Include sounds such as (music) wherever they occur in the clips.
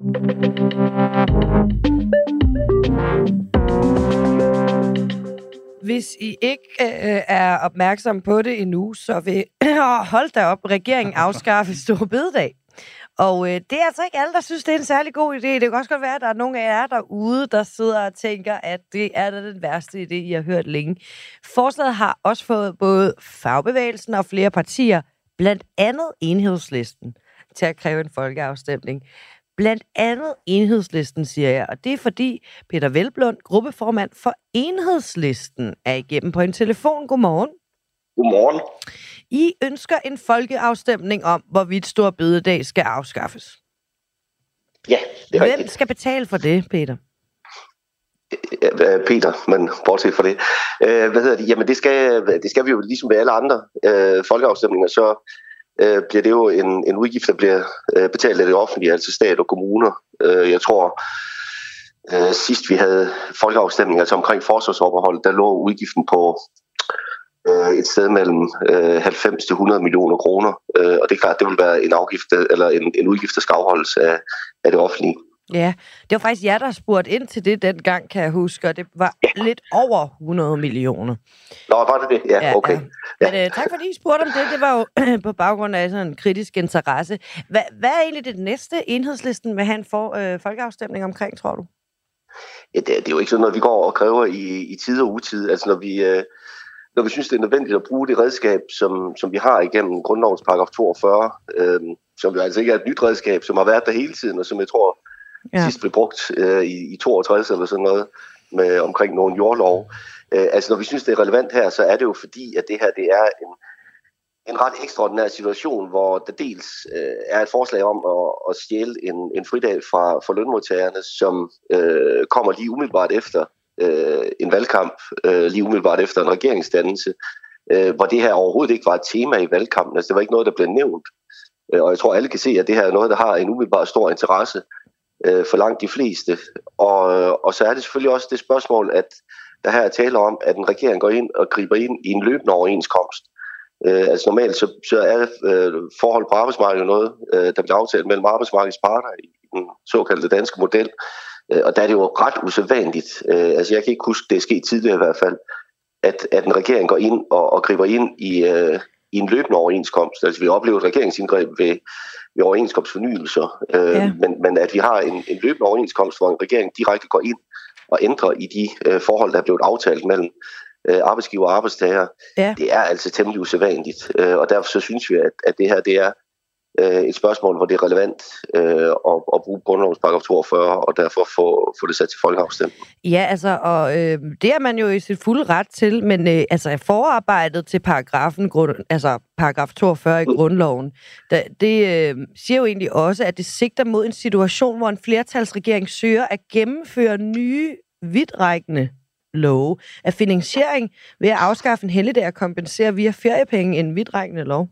Hvis I ikke øh, er opmærksom på det endnu, så vil (clears throat) hold da op, regeringen (laughs) afskaffe Store Bededag. Og øh, det er altså ikke alle, der synes, det er en særlig god idé. Det kan også godt være, at der er nogle af jer derude, der sidder og tænker, at det er da den værste idé, I har hørt længe. Forslaget har også fået både fagbevægelsen og flere partier, blandt andet enhedslisten, til at kræve en folkeafstemning. Blandt andet enhedslisten, siger jeg. Og det er fordi Peter Velblund, gruppeformand for enhedslisten, er igennem på en telefon. Godmorgen. Godmorgen. I ønsker en folkeafstemning om, hvorvidt Stor Bededag skal afskaffes. Ja, det er Hvem rigtigt. skal betale for det, Peter? Øh, Peter, men bortset fra det. Øh, hvad hedder det? Jamen, det skal, det skal vi jo ligesom ved alle andre øh, folkeafstemninger, så øh, bliver det jo en, en udgift, der bliver øh, betalt af det offentlige, altså stat og kommuner. Øh, jeg tror, øh, sidst vi havde folkeafstemning, altså omkring forsvarsoverhold, der lå udgiften på øh, et sted mellem øh, 90 til 100 millioner kroner. Øh, og det er klart, det vil være en afgift, eller en, en udgift, der skal afholdes af, af det offentlige. Ja, det var faktisk jer, der spurgte ind til det dengang, kan jeg huske, og det var lidt over 100 millioner. Nå, var det det? Ja, okay. Men øh, tak fordi I spurgte om det. Det var jo (clears throat) på baggrund af sådan en kritisk interesse. Hvad, hvad er egentlig det næste enhedslisten vil have en for, øh, folkeafstemning omkring, tror du? Ja, det, det er jo ikke sådan noget, vi går og kræver i, i tid og utid. Altså når vi, øh, når vi synes, det er nødvendigt at bruge det redskab, som, som vi har igennem grundlovens paragraf 42, øh, som jo altså ikke er et nyt redskab, som har været der hele tiden, og som jeg tror ja. sidst blev brugt øh, i, i 62 eller sådan noget, med omkring nogle jordlov. Øh, altså når vi synes, det er relevant her, så er det jo fordi, at det her det er en, en ret ekstraordinær situation, hvor der dels øh, er et forslag om at, at stjæle en, en fridag fra, fra lønmodtagerne, som øh, kommer lige umiddelbart efter øh, en valgkamp, øh, lige umiddelbart efter en regeringsdannelse, øh, hvor det her overhovedet ikke var et tema i valgkampen. Altså det var ikke noget, der blev nævnt. Øh, og jeg tror, alle kan se, at det her er noget, der har en umiddelbart stor interesse øh, for langt de fleste. Og, øh, og så er det selvfølgelig også det spørgsmål, at der her er tale om, at en regering går ind og griber ind i en løbende overenskomst. Øh, altså normalt så, så er øh, forhold på arbejdsmarkedet noget, øh, der bliver aftalt mellem arbejdsmarkedets parter i den såkaldte danske model. Øh, og der er det jo ret usædvanligt. Øh, altså jeg kan ikke huske, det er sket tidligere i hvert fald, at, at en regering går ind og, og griber ind i, øh, i en løbende overenskomst. Altså vi har oplevet et regeringsindgreb ved, ved overenskomstfornyelser, øh, ja. men, men at vi har en, en løbende overenskomst, hvor en regering direkte går ind og ændrer i de øh, forhold, der er blevet aftalt mellem øh, arbejdsgiver og arbejdstager, ja. det er altså temmelig usædvanligt. Øh, og derfor så synes vi, at, at det her det er øh, et spørgsmål, hvor det er relevant øh, at, at bruge grundlovens paragraf 42, og derfor få, få det sat til folkeafstemning. Ja, altså, og øh, det er man jo i sit fulde ret til, men øh, altså forarbejdet til paragrafen, grund, altså paragraf 42 i grundloven, der, det øh, siger jo egentlig også, at det sigter mod en situation, hvor en flertalsregering søger at gennemføre nye, vidtrækkende love. Er finansiering ved at afskaffe en helligdag og kompensere via feriepenge en vidtrækkende lov?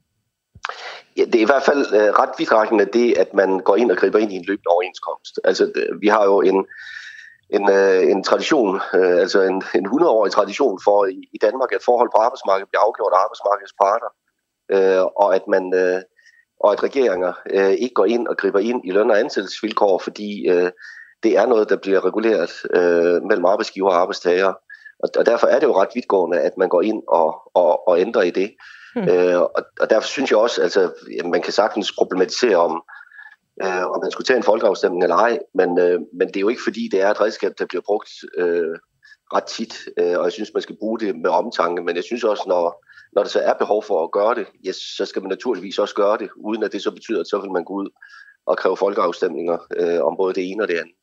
Ja, det er i hvert fald øh, ret vidtrækkende det, at man går ind og griber ind i en løbende overenskomst. Altså, øh, vi har jo en, en, øh, en tradition, øh, altså en, en 100-årig tradition for i, i Danmark, at forhold på arbejdsmarkedet bliver afgjort af arbejdsmarkedets parter, øh, og at man øh, og at regeringer øh, ikke går ind og griber ind i løn- og ansættelsesvilkår, fordi øh, det er noget, der bliver reguleret øh, mellem arbejdsgiver og arbejdstager. Og, og derfor er det jo ret vidtgående, at man går ind og, og, og ændrer i det. Hmm. Øh, og, og derfor synes jeg også, altså, man kan sagtens problematisere om, øh, om man skulle tage en folkeafstemning eller ej, men, øh, men det er jo ikke fordi, det er et redskab, der bliver brugt øh, ret tit, øh, og jeg synes, man skal bruge det med omtanke, men jeg synes også, når, når der så er behov for at gøre det, ja, så skal man naturligvis også gøre det, uden at det så betyder, at så vil man gå ud at kræve folkeafstemninger øh, om både det ene og det andet.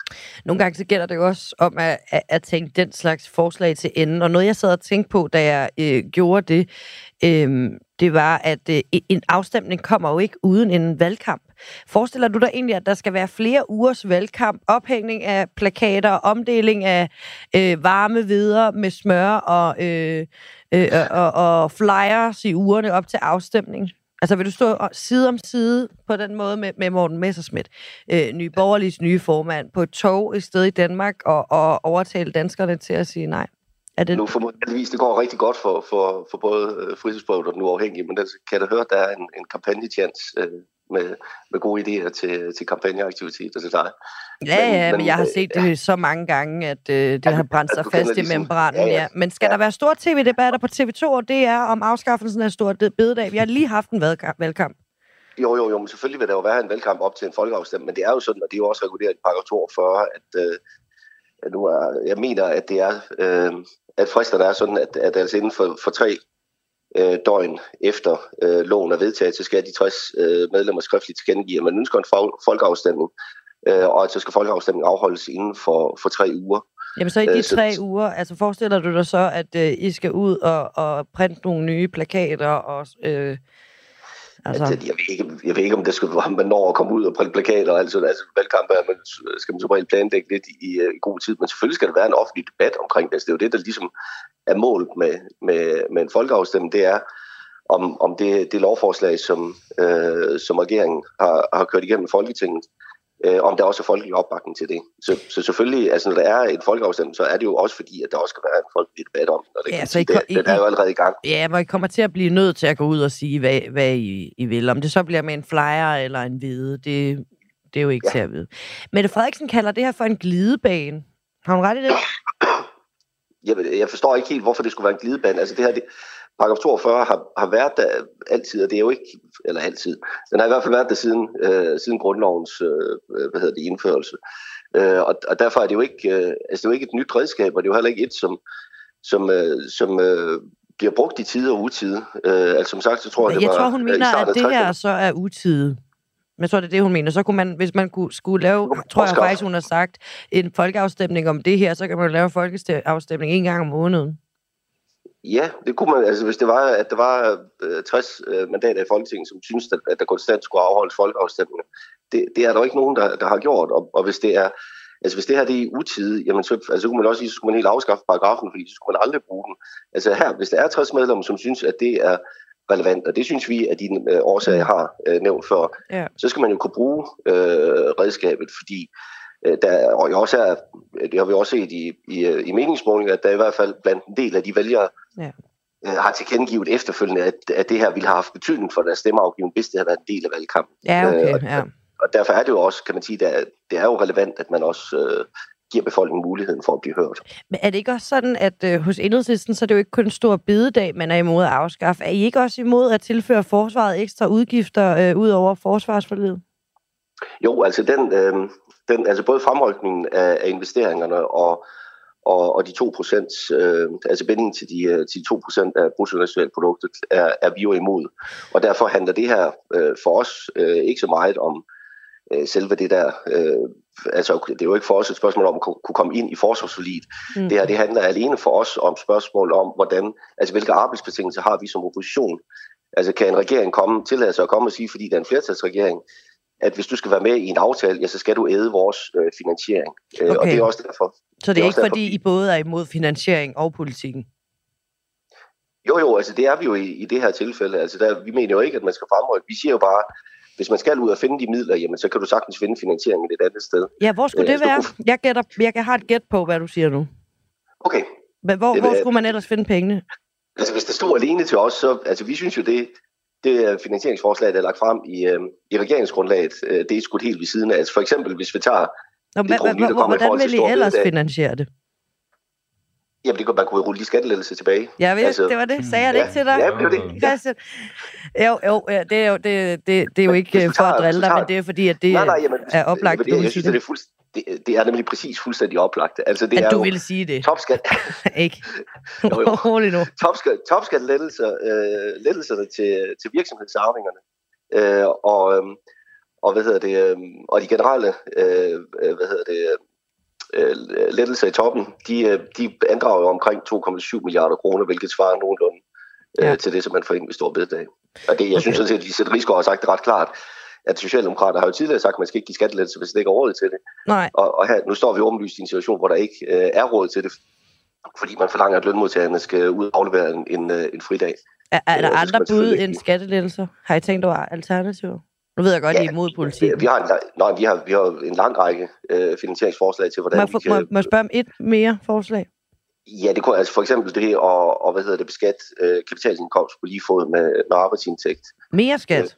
Nogle gange så gælder det jo også om at, at, at tænke den slags forslag til enden. Og noget, jeg sad og tænkte på, da jeg øh, gjorde det, øh, det var, at øh, en afstemning kommer jo ikke uden en valgkamp. Forestiller du dig egentlig, at der skal være flere ugers valgkamp, ophængning af plakater, omdeling af øh, varme videre med smør og, øh, øh, og, og flyers i ugerne op til afstemning? Altså vil du stå side om side på den måde med, med Morten Messerschmidt, øh, nye borgerligs nye formand, på et tog et sted i Danmark og, og overtale danskerne til at sige nej? Er det... Nu formodentligvis, det går rigtig godt for, for, for både øh, og den uafhængige, men der kan jeg da høre, at der er en, en kampagnetjans øh, med, med gode idéer til, til kampagneaktiviteter til dig. Ja, men, ja, men, men jeg har set det så mange gange, at øh, det har brændt sig fast i ligesom, membranen. Ja, ja. Men skal ja. der være store tv-debatter på TV2 og DR om afskaffelsen af stor bededag? Vi har lige haft en valgkamp. Jo, jo, jo, men selvfølgelig vil der jo være en valgkamp op til en folkeafstemning, men det er jo sådan, og det er jo også reguleret i paragraf 42, at, øh, nu er, jeg mener, at det er, øh, at fristerne er sådan, at, at altså inden for, for tre øh, døgn efter øh, loven er vedtaget, så skal de 60 øh, medlemmer skriftligt tilkendegive, at man ønsker en folkeafstemning, øh, og at så skal folkeafstemningen afholdes inden for, for tre uger. Jamen så i de øh, tre så, uger, altså forestiller du dig så, at øh, I skal ud og, og printe nogle nye plakater og... Øh, Altså... Altså, jeg, ved ikke, jeg ved ikke, om det skal, man når at komme ud og printe plakater og alt sådan. Altså, valgkamp er, man, skal man så regel planlægge lidt i, i, god tid. Men selvfølgelig skal der være en offentlig debat omkring det. Altså, det er jo det, der ligesom er målet med, med, med en folkeafstemning. Det er, om, om det, det lovforslag, som, øh, som regeringen har, har kørt igennem Folketinget, øh, om der også er folkelig opbakning til det. Så, så selvfølgelig, altså når der er en folkeafstemning, så er det jo også fordi, at der også skal være en folkelig debat om det. Ja, så I, det, I, den er jo allerede i gang. Ja, hvor I kommer til at blive nødt til at gå ud og sige, hvad, hvad I, I vil. Om det så bliver med en flyer eller en hvide, det, det er jo ikke ja. til at vide. Mette Frederiksen kalder det her for en glidebane. Har hun ret i det? Jeg, jeg forstår ikke helt, hvorfor det skulle være en glidebane. Altså det her, det, paragraf 42 har, har været der altid, og det er jo ikke, eller altid, den har i hvert fald været der siden, øh, siden grundlovens øh, hvad hedder det, indførelse. Øh, og, og derfor er det jo ikke, øh, altså det er jo ikke et nyt redskab, og det er jo heller ikke et, som, som, øh, som øh, bliver brugt i tide og utide. Øh, altså som sagt, så tror jeg, jeg det var... tror, hun mener, at det her så er utide. Men så er det det, hun mener. Så kunne man, hvis man kunne, skulle lave, tror jeg faktisk, hun har sagt, en folkeafstemning om det her, så kan man lave en folkeafstemning en gang om måneden. Ja, det kunne man, altså hvis det var, at der var øh, 60 øh, mandater i Folketinget, som synes, at, at der konstant skulle afholdes folkeafstemninger. Det, det er der jo ikke nogen, der, der har gjort, og, og hvis det er, altså hvis det her det er utide, jamen så, altså, så kunne man også sige, så skulle man helt afskaffe paragrafen, fordi så skulle man aldrig bruge den. Altså her, hvis der er 60 medlemmer, som synes, at det er relevant, og det synes vi, at de øh, årsager har øh, nævnt før, ja. så skal man jo kunne bruge øh, redskabet, fordi øh, der, og også er, det har vi også set i, i, i meningsmålinger, at der i hvert fald blandt en del af de vælgere, ja. øh, har tilkendegivet efterfølgende, at, at det her ville have haft betydning for deres stemmeafgivning, hvis det havde været en del af valgkampen. Ja, okay, øh, og, ja. og derfor er det jo også, kan man sige, det er, det er jo relevant, at man også øh, giver befolkningen muligheden for at blive hørt. Men er det ikke også sådan, at øh, hos enhedslisten, så er det jo ikke kun en stor bededag, man er imod at afskaffe. Er I ikke også imod at tilføre forsvaret ekstra udgifter øh, ud over forsvarsforledet? Jo, altså den, øh, den, altså både fremrykningen af, af investeringerne og og, og de 2 procent, øh, altså bindingen til de, øh, til de 2 procent af bruttonationalproduktet, er, er vi jo imod. Og derfor handler det her øh, for os øh, ikke så meget om øh, selve det der, øh, altså det er jo ikke for os et spørgsmål om at kunne komme ind i forsvarsforliget. Mm. Det her, det handler alene for os om spørgsmål om, hvordan, altså hvilke arbejdsbetingelser har vi som opposition. Altså kan en regering komme, tillade sig at komme og sige, fordi det er en flertalsregering, at hvis du skal være med i en aftale, ja, så skal du æde vores øh, finansiering. Øh, okay. Og det er også derfor. Så det er, det er ikke fordi, I både er imod finansiering og politikken? Jo, jo, altså det er vi jo i, i det her tilfælde. Altså der, vi mener jo ikke, at man skal fremrykke. Vi siger jo bare, hvis man skal ud og finde de midler, jamen så kan du sagtens finde finansieringen et andet sted. Ja, hvor skulle øh, det være? Kunne... Jeg, gætter, jeg kan have et gæt på, hvad du siger nu. Okay. Men hvor, det, hvor skulle man ellers finde pengene? Altså hvis det stod alene til os, så altså vi synes jo, det, det finansieringsforslag, der er lagt frem i, øh, i regeringsgrundlaget, øh, det er skudt helt ved siden af. Altså for eksempel, hvis vi tager... Nå, det proveny, der kommer hvordan vil I ellers finansiere det? Jamen, det kunne man kunne rulle de skattelettelser tilbage. Jeg ved, altså, det var det. Sagde jeg det ja, ikke til dig? Ja, det var det. Christian? Jo, jo, ja, det er jo, det, det, det er jo ikke tager, for at drille dig, men det er fordi, at det nej, nej, jamen, er oplagt. Det, jeg, synes, det. det er fuldstændig det, det er nemlig præcis fuldstændig oplagt. Altså, det at er du jo ville sige det. Topskat. (laughs) ikke. (laughs) Rolig nu. Topskat, topskattelettelser øh, lettelserne til, til virksomhedsarvingerne. Øh, og, øh, og, hvad hedder det, øh, og de generelle øh, hvad hedder det, øh, lettelser i toppen, de, øh, de andrager jo omkring 2,7 milliarder kroner, hvilket svarer nogenlunde øh, ja. til det, som man får ind ved stor bededag. Og det, jeg okay. synes sådan set, at Lise Rigsgaard har sagt det ret klart, at Socialdemokrater har jo tidligere sagt, at man skal ikke give skattelettelser, hvis det ikke er råd til det. Nej. Og, og her, nu står vi åbenlyst i en situation, hvor der ikke øh, er råd til det, fordi man forlanger, at lønmodtagerne skal ud og aflevere en, en, øh, en fridag. Er, er der øh, andre bud end skattelettelser? Har I tænkt over alternativer? Nu ved jeg godt, ja, I er imod politik. Vi har en, nej, vi har, vi har en lang række øh, finansieringsforslag til, hvordan må, vi kan... Må, må jeg spørge om et mere forslag? Ja, det kunne altså for eksempel det at, og, hvad hedder det, beskat øh, kapitalindkomst på lige fod med, med arbejdsindtægt. Mere skat?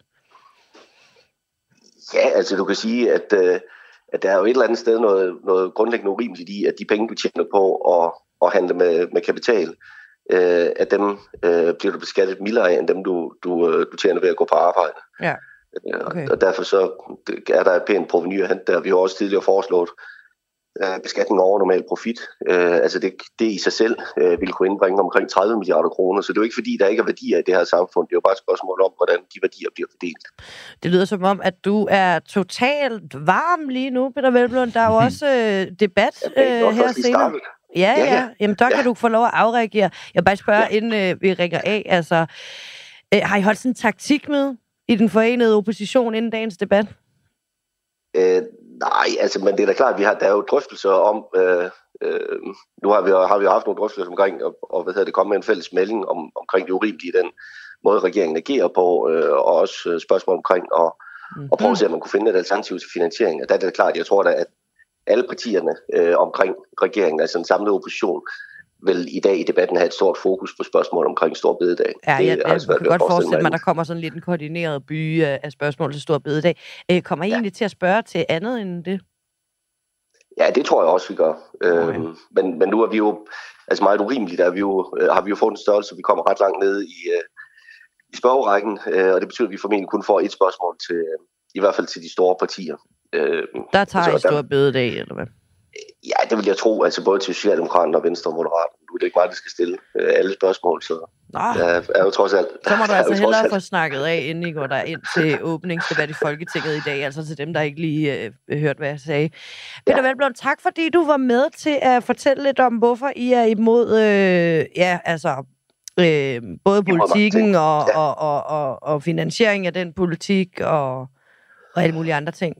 Ja, altså du kan sige, at, øh, at der er jo et eller andet sted noget, noget grundlæggende urimeligt i, at de penge, du tjener på at, at handle med, med kapital, øh, at dem øh, bliver du beskattet mildere af, end dem, du, du, øh, du tjener ved at gå på arbejde. Ja. Øh, Okay. Og derfor så er der et pænt proveny at hente der. Vi har også tidligere foreslået øh, beskatning over normal profit. Øh, altså det, det i sig selv øh, vil kunne indbringe omkring 30 milliarder kroner. Så det er jo ikke fordi, der ikke er værdier i det her samfund. Det er jo bare et spørgsmål om, hvordan de værdier bliver fordelt. Det lyder som om, at du er totalt varm lige nu, Peter Velblom. Der er jo også øh, debat Ja, øh, også her senere. Ja, Ja, ja. ja. Jamen, der kan Ja. du få lov at afreagere. Jeg vil bare spørge, ja. inden øh, vi ringer af. Altså, øh, har I holdt sådan en taktik med i den forenede opposition inden dagens debat? Øh, nej, altså, men det er da klart, at vi har, der er jo drøftelser om, øh, øh, nu har vi, har vi haft nogle drøftelser omkring, og, og hvad hedder det, komme med en fælles melding om, omkring det urimelige i den måde, regeringen agerer på, øh, og også øh, spørgsmål omkring at, Mm. og prøve at se, om man kunne finde et alternativ til finansiering. Og der er det klart, jeg tror da, at alle partierne øh, omkring regeringen, altså en samlet opposition, vil i dag i debatten have et stort fokus på spørgsmål omkring stor bededag. Ja, jeg, jeg, jeg svært kan godt forestille mig, at der kommer sådan lidt en koordineret by af, spørgsmål til Stor Bededag. Øh, kommer I Ja. egentlig til at spørge til andet end det? Ja, det tror jeg også, vi gør. Okay. Øhm, men, men nu er vi jo, altså meget urimeligt, er vi jo, øh, har vi jo fået en størrelse, vi kommer ret langt ned i, øh, i spørgerækken, øh, og det betyder, at vi formentlig kun får et spørgsmål til, øh, i hvert fald til de store partier. Øh, Der tager I Altså, der- Stor Bededag, eller hvad? Ja, det vil jeg tro, altså både til Socialdemokraterne og Venstre og Moderaterne. Nu er det ikke mig, der skal stille øh, alle spørgsmål, så Nå, der er jo trods alt... så må du (laughs) altså hellere alt- få snakket af, inden I går der ind til (laughs) åbningsdebat i Folketinget i dag, altså til dem, der ikke lige øh, hørte, hvad jeg sagde. Peter Ja. Velblom, tak fordi du var med til at fortælle lidt om, hvorfor I er imod, øh, ja, altså, øh, både politikken og, Ja. og, og, og, og finansiering af den politik og, og alle mulige andre ting.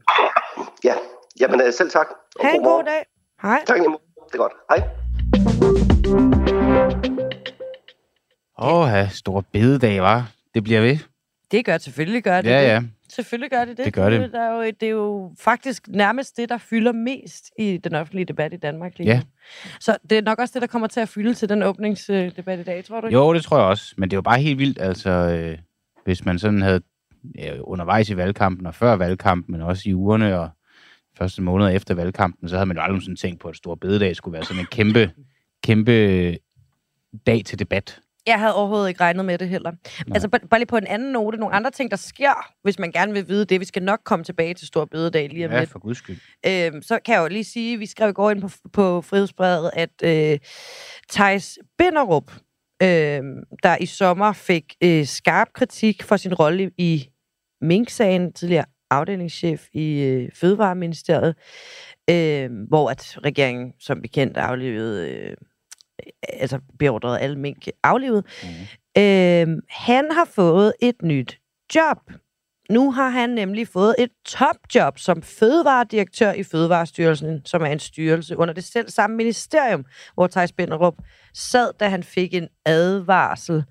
Ja, jamen øh, selv tak. og Ha' en god dag. Hej. Tak, imod. Det er godt. Hej. Åh, ja, stor bededag, var. Det bliver ved. Det gør selvfølgelig gør det. Ja, det. ja. Selvfølgelig gør det det. Det gør det. Der er jo, det er jo faktisk nærmest det, der fylder mest i den offentlige debat i Danmark lige Ja. Så det er nok også det, der kommer til at fylde til den åbningsdebat i dag, tror du? ikke? Jo, det tror jeg også. Men det er jo bare helt vildt, altså, øh, hvis man sådan havde ja, undervejs i valgkampen og før valgkampen, men også i ugerne og første måneder efter valgkampen, så havde man jo aldrig sådan tænkt på, at stor bededag skulle være sådan en kæmpe, kæmpe dag til debat. Jeg havde overhovedet ikke regnet med det heller. Nej. Altså bare, lige på en anden note, nogle andre ting, der sker, hvis man gerne vil vide det. Vi skal nok komme tilbage til Stor Bededag lige om Ja, lidt. for guds skyld. Øhm, så kan jeg jo lige sige, vi skrev i går ind på, på Frihedsbrevet, at øh, Thijs Binderup, øh, der i sommer fik øh, skarp kritik for sin rolle i Mink-sagen, tidligere afdelingschef i øh, Fødevareministeriet, øh, hvor at regeringen som bekendt aflevede, øh, altså beordrede alle mink aflevet. Mhm. Øh, han har fået et nyt job. Nu har han nemlig fået et topjob som fødevaredirektør i Fødevarestyrelsen, som er en styrelse under det selv samme ministerium, hvor Thijs Binderup sad, da han fik en advarsel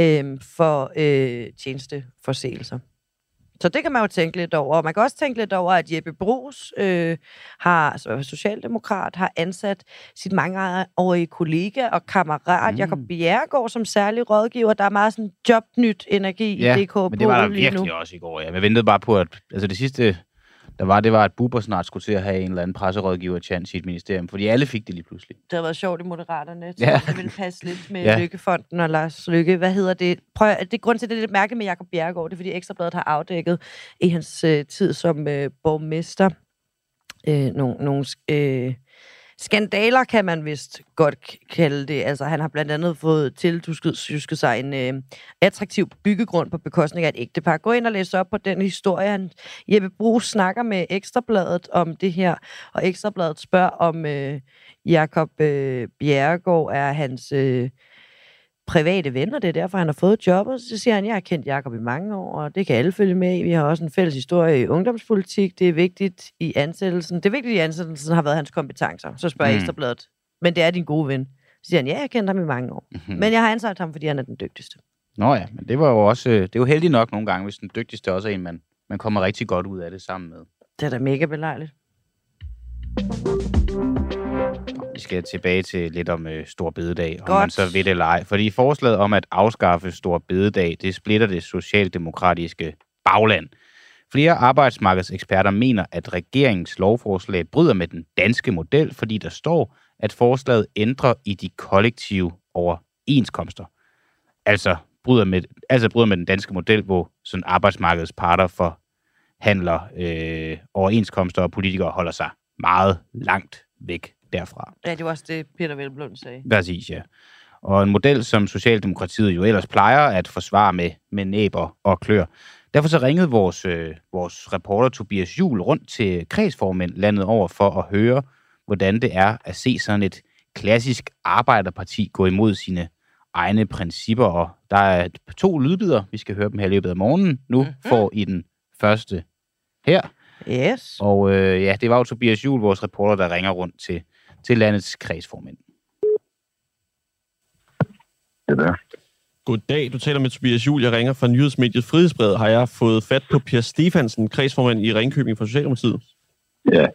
øh, for øh, tjenesteforseelser. Så det kan man jo tænke lidt over. Og man kan også tænke lidt over, at Jeppe Brugs, øh, har, altså socialdemokrat, har ansat sit mangeårige kollega og kammerat Mm. Jakob Bjerregaard som særlig rådgiver. Der er meget sådan jobnyt energi Ja, i DK men det var der lige nu. virkelig også i går. Ja. Jeg ventede bare på, at altså det sidste, der var, det var, at Buber snart skulle til at have en eller anden presserådgiver chance i et ministerium, fordi alle fik det lige pludselig. Det har været sjovt i Moderaterne. Så Ja. det vil passe lidt med (laughs) Ja. Lykkefonden og Lars Lykke. Hvad hedder det? Prøv, det er grund til, at det er lidt mærkeligt med Jakob Bjerregaard. Det er, fordi Ekstrabladet har afdækket i hans øh, tid som øh, borgmester øh, nogle, nogle øh, skandaler, kan man vist godt kalde det. Altså, han har blandt andet fået tiltusket sig en øh, attraktiv byggegrund på bekostning af et ægtepar. Gå ind og læs op på den historie. Han, Jeppe Brugs snakker med Ekstrabladet om det her, og Ekstrabladet spørger, om øh, Jakob øh, Bjerregaard er hans øh, private ven, og det er derfor, han har fået jobbet. Så siger han, jeg har kendt Jakob i mange år, og det kan alle følge med i. Vi har også en fælles historie i ungdomspolitik. Det er vigtigt i ansættelsen. Det er vigtigt i ansættelsen har været hans kompetencer. Så spørger Mm. Ekstrabladet, men det er din gode ven. Så siger han, ja, jeg har kendt ham i mange år. Mm-hmm. Men jeg har ansat ham, fordi han er den dygtigste. Nå ja, men det var jo også, øh, det er jo heldigt nok nogle gange, hvis den dygtigste også er en, man, man kommer rigtig godt ud af det sammen med. Det er da mega belejligt. Vi skal tilbage til lidt om øh, Stor Bededag, om Godt. man så ved det eller ej. Fordi forslaget om at afskaffe Stor Bededag, det splitter det socialdemokratiske bagland. Flere arbejdsmarkedseksperter mener, at regeringens lovforslag bryder med den danske model, fordi der står, at forslaget ændrer i de kollektive overenskomster. Altså bryder med, altså bryder med den danske model, hvor sådan arbejdsmarkedets parter forhandler øh, overenskomster, og politikere holder sig meget langt væk derfra. Ja, det var også det, Peter Velblom sagde. Præcis, ja. Og en model, som Socialdemokratiet jo ellers plejer at forsvare med, med næber og klør. Derfor så ringede vores, øh, vores reporter Tobias Jul rundt til kredsformænd landet over for at høre, hvordan det er at se sådan et klassisk arbejderparti gå imod sine egne principper. Og der er to lydbider, vi skal høre dem her i løbet af morgenen. Nu mm-hmm. får I den første her. Yes. Og øh, ja, det var jo Tobias Jul, vores reporter, der ringer rundt til, til landets kredsformænd. Det der. Goddag, du taler med Tobias Jul. Jeg ringer fra nyhedsmediet Frihedsbrevet. Har jeg fået fat på Per Stefansen, kredsformand i Ringkøbing for Socialdemokratiet? Ja,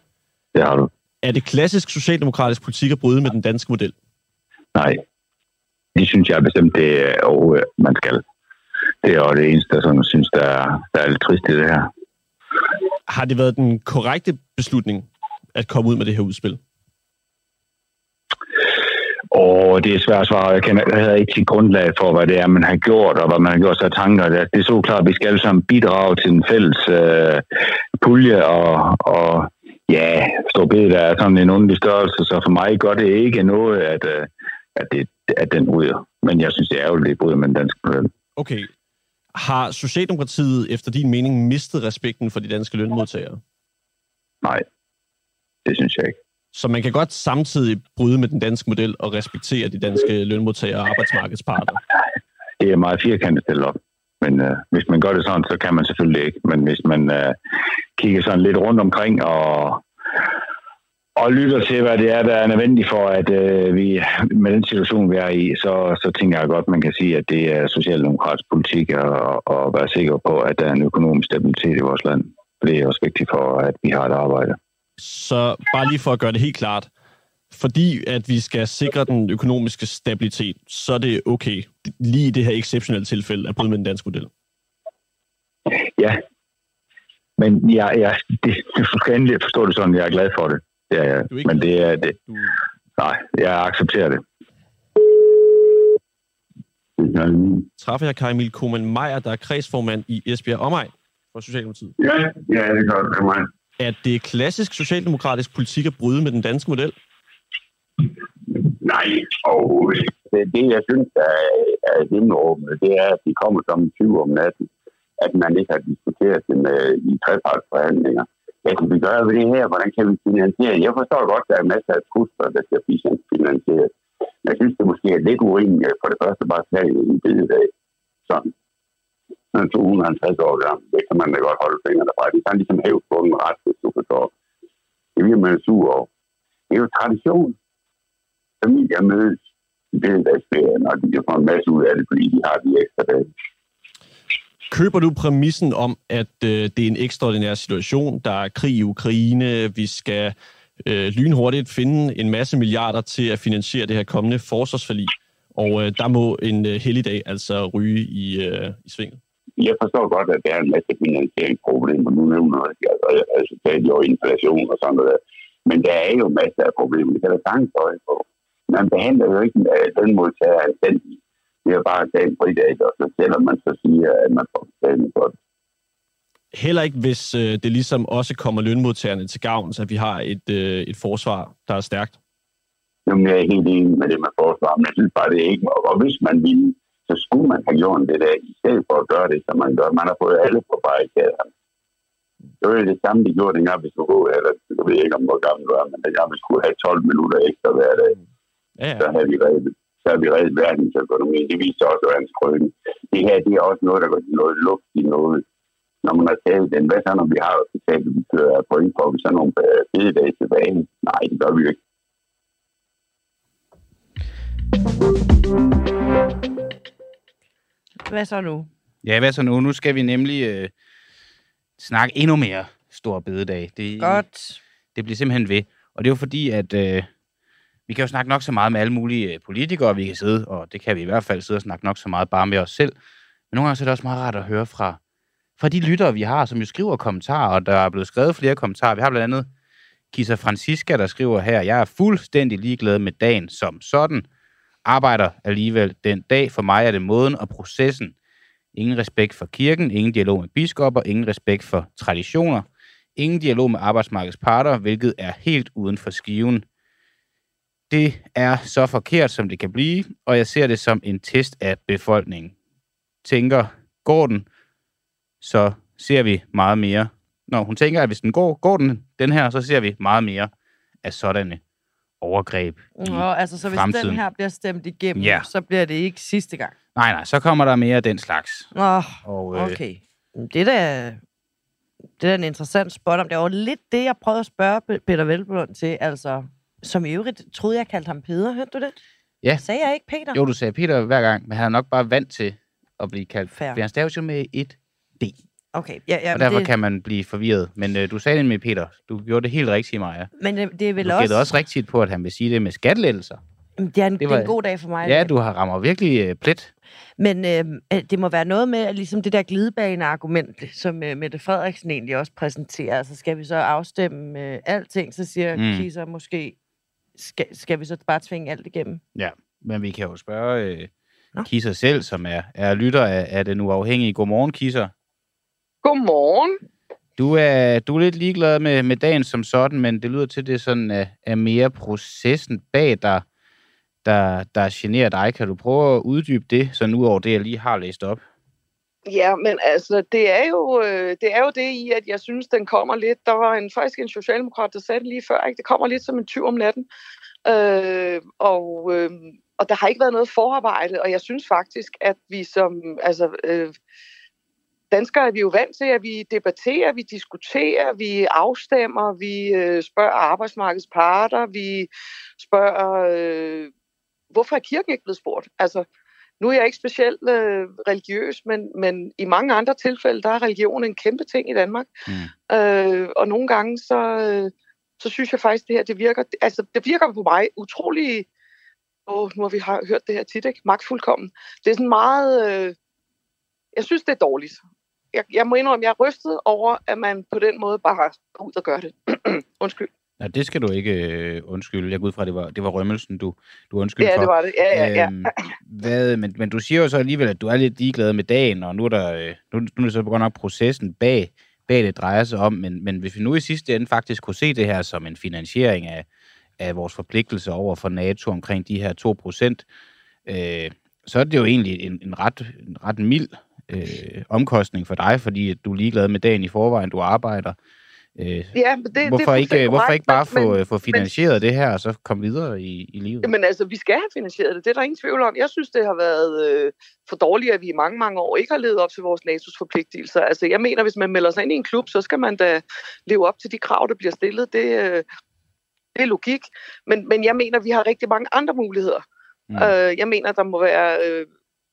det har du. Er det klassisk socialdemokratisk politik at bryde med den danske model? Nej. Det synes jeg bestemt, det er og, øh, man skal. Det er jo det eneste, som jeg synes, der er, der er lidt trist i det her. Har det været den korrekte beslutning at komme ud med det her udspil? Og det er svært at svare. Jeg, kender, jeg havde ikke til grundlag for, hvad det er, man har gjort, og hvad man har gjort sig af tanker. Det er så klart, at vi skal alle sammen bidrage til en fælles øh, pulje, og, og ja, stor bed, der er sådan en underlig størrelse, så for mig gør det ikke noget, at, øh, at, det, at den ryger. Men jeg synes, det er ærgerligt, det bryder med den danske model. Okay. Har Socialdemokratiet efter din mening mistet respekten for de danske lønmodtagere? Nej, det synes jeg ikke. Så man kan godt samtidig bryde med den danske model og respektere de danske lønmodtagere og arbejdsmarkedsparter? Det er meget firkantet stillet op. Men øh, hvis man gør det sådan, så kan man selvfølgelig ikke. Men hvis man øh, kigger sådan lidt rundt omkring og, og lytter til, hvad det er, der er nødvendigt for, at øh, vi med den situation, vi er i, så, så tænker jeg godt, man kan sige, at det er socialdemokratisk politik at, at være sikker på, at der er en økonomisk stabilitet i vores land. Det er også vigtigt for, at vi har et arbejde. Så bare lige for at gøre det helt klart, fordi at vi skal sikre den økonomiske stabilitet, så er det okay, lige i det her exceptionelle tilfælde, at bryde med den danske model. Ja, men jeg, jeg, det, du skal endelig forstå det sådan, jeg er glad for det. det er, jeg. Men det er det. Du... Nej, jeg accepterer det. Træffer jeg Kai Emil Koman Meyer, der er kredsformand i Esbjerg Omegn for Socialdemokratiet. Ja, ja det gør det mig. Er det klassisk socialdemokratisk politik at bryde med den danske model? Nej, og det, det jeg synes er, er himmelråbende, det er, at de kommer som 20 om natten, at man ikke har diskuteret det med, i trepartsforhandlinger. Hvad kan vi gøre ved det her? Hvordan kan vi finansiere? Jeg forstår godt, at der er masser af trusler, der skal finansieret. Jeg synes, det måske er lidt urimeligt for det første bare at tage en bededag. Sådan. Han er 250 år gammel. Det kan man da godt holde fingrene fra. Det kan ligesom hæve på den ret, hvis du forstår. Det bliver man sur over. Det er jo tradition. Familier mødes i bededagsferien, og de kan få en masse ud af det, fordi de har de ekstra dage. Køber du præmissen om, at øh, det er en ekstraordinær situation? Der er krig i Ukraine, vi skal øh, lynhurtigt finde en masse milliarder til at finansiere det her kommende forsvarsforlig, og øh, der må en øh, helligdag altså ryge i, øh, i svinget? Jeg forstår godt, at der er en masse finansieringsproblemer. Nu nævner jeg altså, resultat og inflation og sådan noget. Men der er jo masser af problemer. Det kan der sagtens øje på. Man behandler jo ikke den modtager anstændigt. Det er bare at tage en fridag, og så selvom man så siger, at man får betaling for det. Heller ikke, hvis øh, det ligesom også kommer lønmodtagerne til gavn, så vi har et, øh, et forsvar, der er stærkt. Jamen, jeg er helt enig med det med forsvar, men jeg synes bare, det er ikke. Og hvis man ville, så skulle man have gjort det der, i stedet for at gøre det, som man gør. Man har fået alle på barrikaderne. Det var det samme, de gjorde dengang, hvis du gå, eller jeg ved ikke, om hvor gammel du er, men dengang vi skulle have 12 minutter ekstra hver dag, Ja, ja. så havde vi reddet, så havde vi reddet verdensøkonomi. Det viste også, hans krøn. Det her, det er også noget, der går til noget luft i noget. Når man har taget den, hvad så når vi har betalt, vi kører point for, vi så nogle fede dage tilbage? Nej, det gør vi jo ikke. Hvad så nu? Ja, hvad så nu? Nu skal vi nemlig øh, snakke endnu mere stor bededag. Det, Godt. Det bliver simpelthen ved. Og det er jo fordi, at øh, vi kan jo snakke nok så meget med alle mulige øh, politikere, vi kan sidde, og det kan vi i hvert fald sidde og snakke nok så meget bare med os selv. Men nogle gange så er det også meget rart at høre fra, fra de lyttere, vi har, som jo skriver kommentarer, og der er blevet skrevet flere kommentarer. Vi har blandt andet Kisa Francisca, der skriver her, jeg er fuldstændig ligeglad med dagen som sådan. Arbejder alligevel den dag. For mig er det måden og processen. Ingen respekt for kirken, ingen dialog med biskopper, ingen respekt for traditioner, ingen dialog med arbejdsmarkedets parter, hvilket er helt uden for skiven. Det er så forkert, som det kan blive, og jeg ser det som en test af befolkningen. Tænker, går den, så ser vi meget mere. Når hun tænker, at hvis den går, går den, den her, så ser vi meget mere af sådanne overgreb i Nå, altså, så hvis fremtiden. den her bliver stemt igennem, Ja. så bliver det ikke sidste gang. Nej, nej, så kommer der mere af den slags. Åh, Og, øh, okay. Det er da, det er da en interessant spot om. Det var lidt det, jeg prøvede at spørge Pe- Peter Velblund til. Altså, som i øvrigt troede, jeg kaldte ham Peder. Hørte du det? Ja. Sagde jeg ikke Peter? Jo, du sagde Peter hver gang, men han er nok bare vant til at blive kaldt. Fair. For han staves jo med et D, Okay, ja, ja, og derfor det, kan man blive forvirret. Men øh, du sagde det med Peter. Du gjorde det helt rigtigt, Maja. men det, det er vel Du også... gættede også rigtigt på, at han vil sige det med skattelettelser. Det er, en, det, er var- en god dag for mig. Ja, du har rammer virkelig øh, plet. Men øh, øh, det må være noget med, at ligesom det der glidebane-argument, (laughs) som øh, Mette Frederiksen egentlig også præsenterer. Altså, skal vi så afstemme øh, alting, så siger Mm. Kisser måske, skal, skal vi så bare tvinge alt igennem? Men vi kan jo spørge øh, Nå. Kisser selv, som er, er lytter af, af den uafhængige. Godmorgen, Kisser. Godmorgen. Du er, du er lidt ligeglad med, med dagen som sådan, men det lyder til, at det sådan er, er mere processen bag dig, der, der generer dig. Kan du prøve at uddybe det, sådan ud over det, jeg lige har læst op? Ja, men altså, det er, jo, øh, det er jo det i, at jeg synes, den kommer lidt. Der var en, faktisk en socialdemokrat, der sagde det lige før, ikke? det kommer lidt som en tyv om natten. Øh, og, øh, og der har ikke været noget forarbejde, og jeg synes faktisk, at vi som altså, øh, danskere er vi jo vant til, at vi debatterer, vi diskuterer, vi afstemmer, vi øh, spørger arbejdsmarkedets parter, vi spørger, øh, hvorfor er kirken ikke blevet spurgt? Altså, nu er jeg ikke specielt øh, religiøs, men, men i mange andre tilfælde, der er religion en kæmpe ting i Danmark. Mm. Øh, og nogle gange, så, øh, så synes jeg faktisk, det her, det virker, altså, det virker på mig utrolig, åh, nu har vi hørt det her tit, ikke? Magtfuldkommen. Det er sådan meget, øh, jeg synes, det er dårligt. Jeg, jeg må indrømme, jeg er rystet over, at man på den måde bare går ud og gør det. (clears throat) Undskyld. Nej, det skal du ikke øh, undskylde. Jeg går ud fra, at det var, det var rømmelsen, du, du undskyldte Ja, for. det var det. Ja, ja, ja. Øhm, hvad, men, men du siger jo så alligevel, at du er lidt ligeglad med dagen, og nu er, der, øh, nu, nu er det så godt nok processen bag, bag det drejer sig om, men, men hvis vi nu i sidste ende faktisk kunne se det her som en finansiering af, af vores forpligtelse over for NATO omkring de her 2 procent, øh, så er det jo egentlig en, en, ret, en ret mild øh, omkostning for dig, fordi du er ligeglad med dagen i forvejen, du arbejder. Øh, ja men det, hvorfor, det er ikke, hvorfor ikke bare men- få, men- men, få finansieret det her, og så komme videre i, i livet? Jamen altså, vi skal have finansieret det. Det er der ingen tvivl om. Jeg synes, det har været øh, for dårligt, at vi i mange, mange år ikke har levet op til vores NATO's forpligtelser. Altså, jeg mener, hvis man melder sig ind i en klub, så skal man da leve op til de krav, der bliver stillet. Det, øh, det er logik. Men, men jeg mener, vi har rigtig mange andre muligheder. Mm. Øh, jeg mener, der må være øh,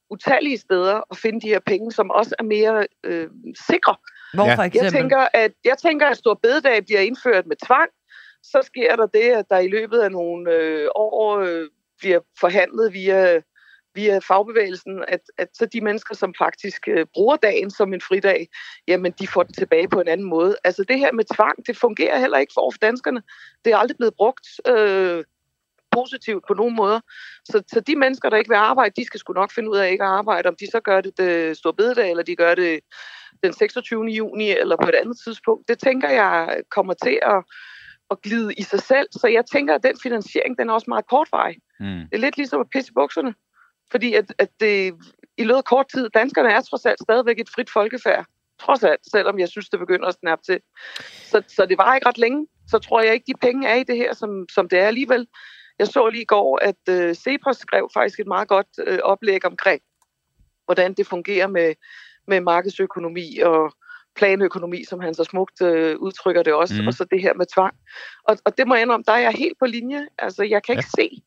utallige steder at finde de her penge, som også er mere øh, sikre. Hvor Ja. for Jeg eksempel? tænker, at, jeg tænker, at Stor Bededag bliver indført med tvang. Så sker der det, at der i løbet af nogle øh, år øh, bliver forhandlet via, via fagbevægelsen, at, at så de mennesker, som faktisk øh, bruger dagen som en fridag, jamen de får den tilbage på en anden måde. Altså det her med tvang, det fungerer heller ikke for, over for danskerne. Det er aldrig blevet brugt øh, positivt på nogen måder. Så, så de mennesker, der ikke vil arbejde, de skal sgu nok finde ud af ikke at arbejde. Om de så gør det, det Stor Bededag, eller de gør det den 26. juni eller på et andet tidspunkt. Det tænker jeg kommer til at, at glide i sig selv. Så jeg tænker, at den finansiering, den er også meget kortvarig. Mm. Det er lidt ligesom at pisse i bukserne. Fordi at, at det, i løbet af kort tid, danskerne er trods alt stadigvæk et frit folkefærd. Trods alt, selvom jeg synes, det begynder at snappe til. Så, så det var ikke ret længe. Så tror jeg ikke, de penge er i det her, som, som det er alligevel. Jeg så lige i går, at øh, Cepos skrev faktisk et meget godt øh, oplæg omkring, hvordan det fungerer med, med markedsøkonomi og planøkonomi, som han så smukt øh, udtrykker det også, mm. og så det her med tvang. Og, og det må jeg indrømme, der er jeg helt på linje. Altså, jeg kan ikke ja. se,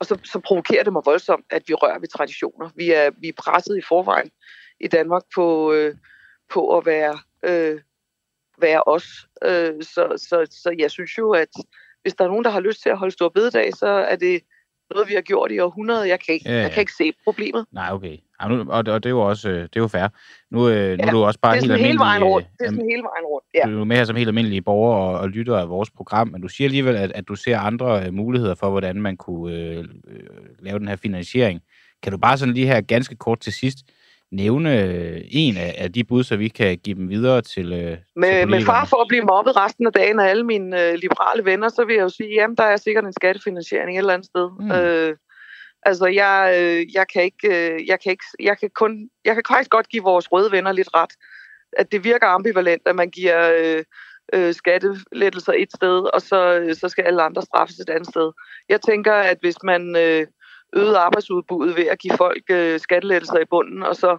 og så, så provokerer det mig voldsomt, at vi rører ved traditioner. Vi er, vi er presset i forvejen i Danmark på, øh, på at være, øh, være os. Øh, så, så, så jeg synes jo, at hvis der er nogen, der har lyst til at holde stor bededag, så er det noget, vi har gjort i århundreder. Jeg kan ikke, Ja, ja, ja. jeg kan ikke se problemet. Nej, okay. Ja, nu, og, og det er jo også øh, det er jo fair. Nu, øh, nu er Ja, du også bare Det er helt sådan hele almindelig... vejen rundt. Det er øh, sådan hele vejen rundt, ja. Du er med her som helt almindelige borger og, og lytter af vores program, men du siger alligevel, at, at du ser andre øh, muligheder for, hvordan man kunne øh, øh, lave den her finansiering. Kan du bare sådan lige her ganske kort til sidst nævne øh, en af, af de bud, så vi kan give dem videre til, øh, Med, med far for at blive mobbet resten af dagen af alle mine øh, liberale venner, så vil jeg jo sige, jamen der er sikkert en skattefinansiering et eller andet sted. Mm. Øh, altså jeg, øh, jeg kan ikke, øh, jeg kan ikke, jeg kan kun, jeg kan faktisk godt give vores røde venner lidt ret, at det virker ambivalent, at man giver øh, øh, skattelettelser et sted, og så, øh, så skal alle andre straffes et andet sted. Jeg tænker, at hvis man øh, øgede arbejdsudbuddet ved at give folk øh, skattelettelser i bunden, og så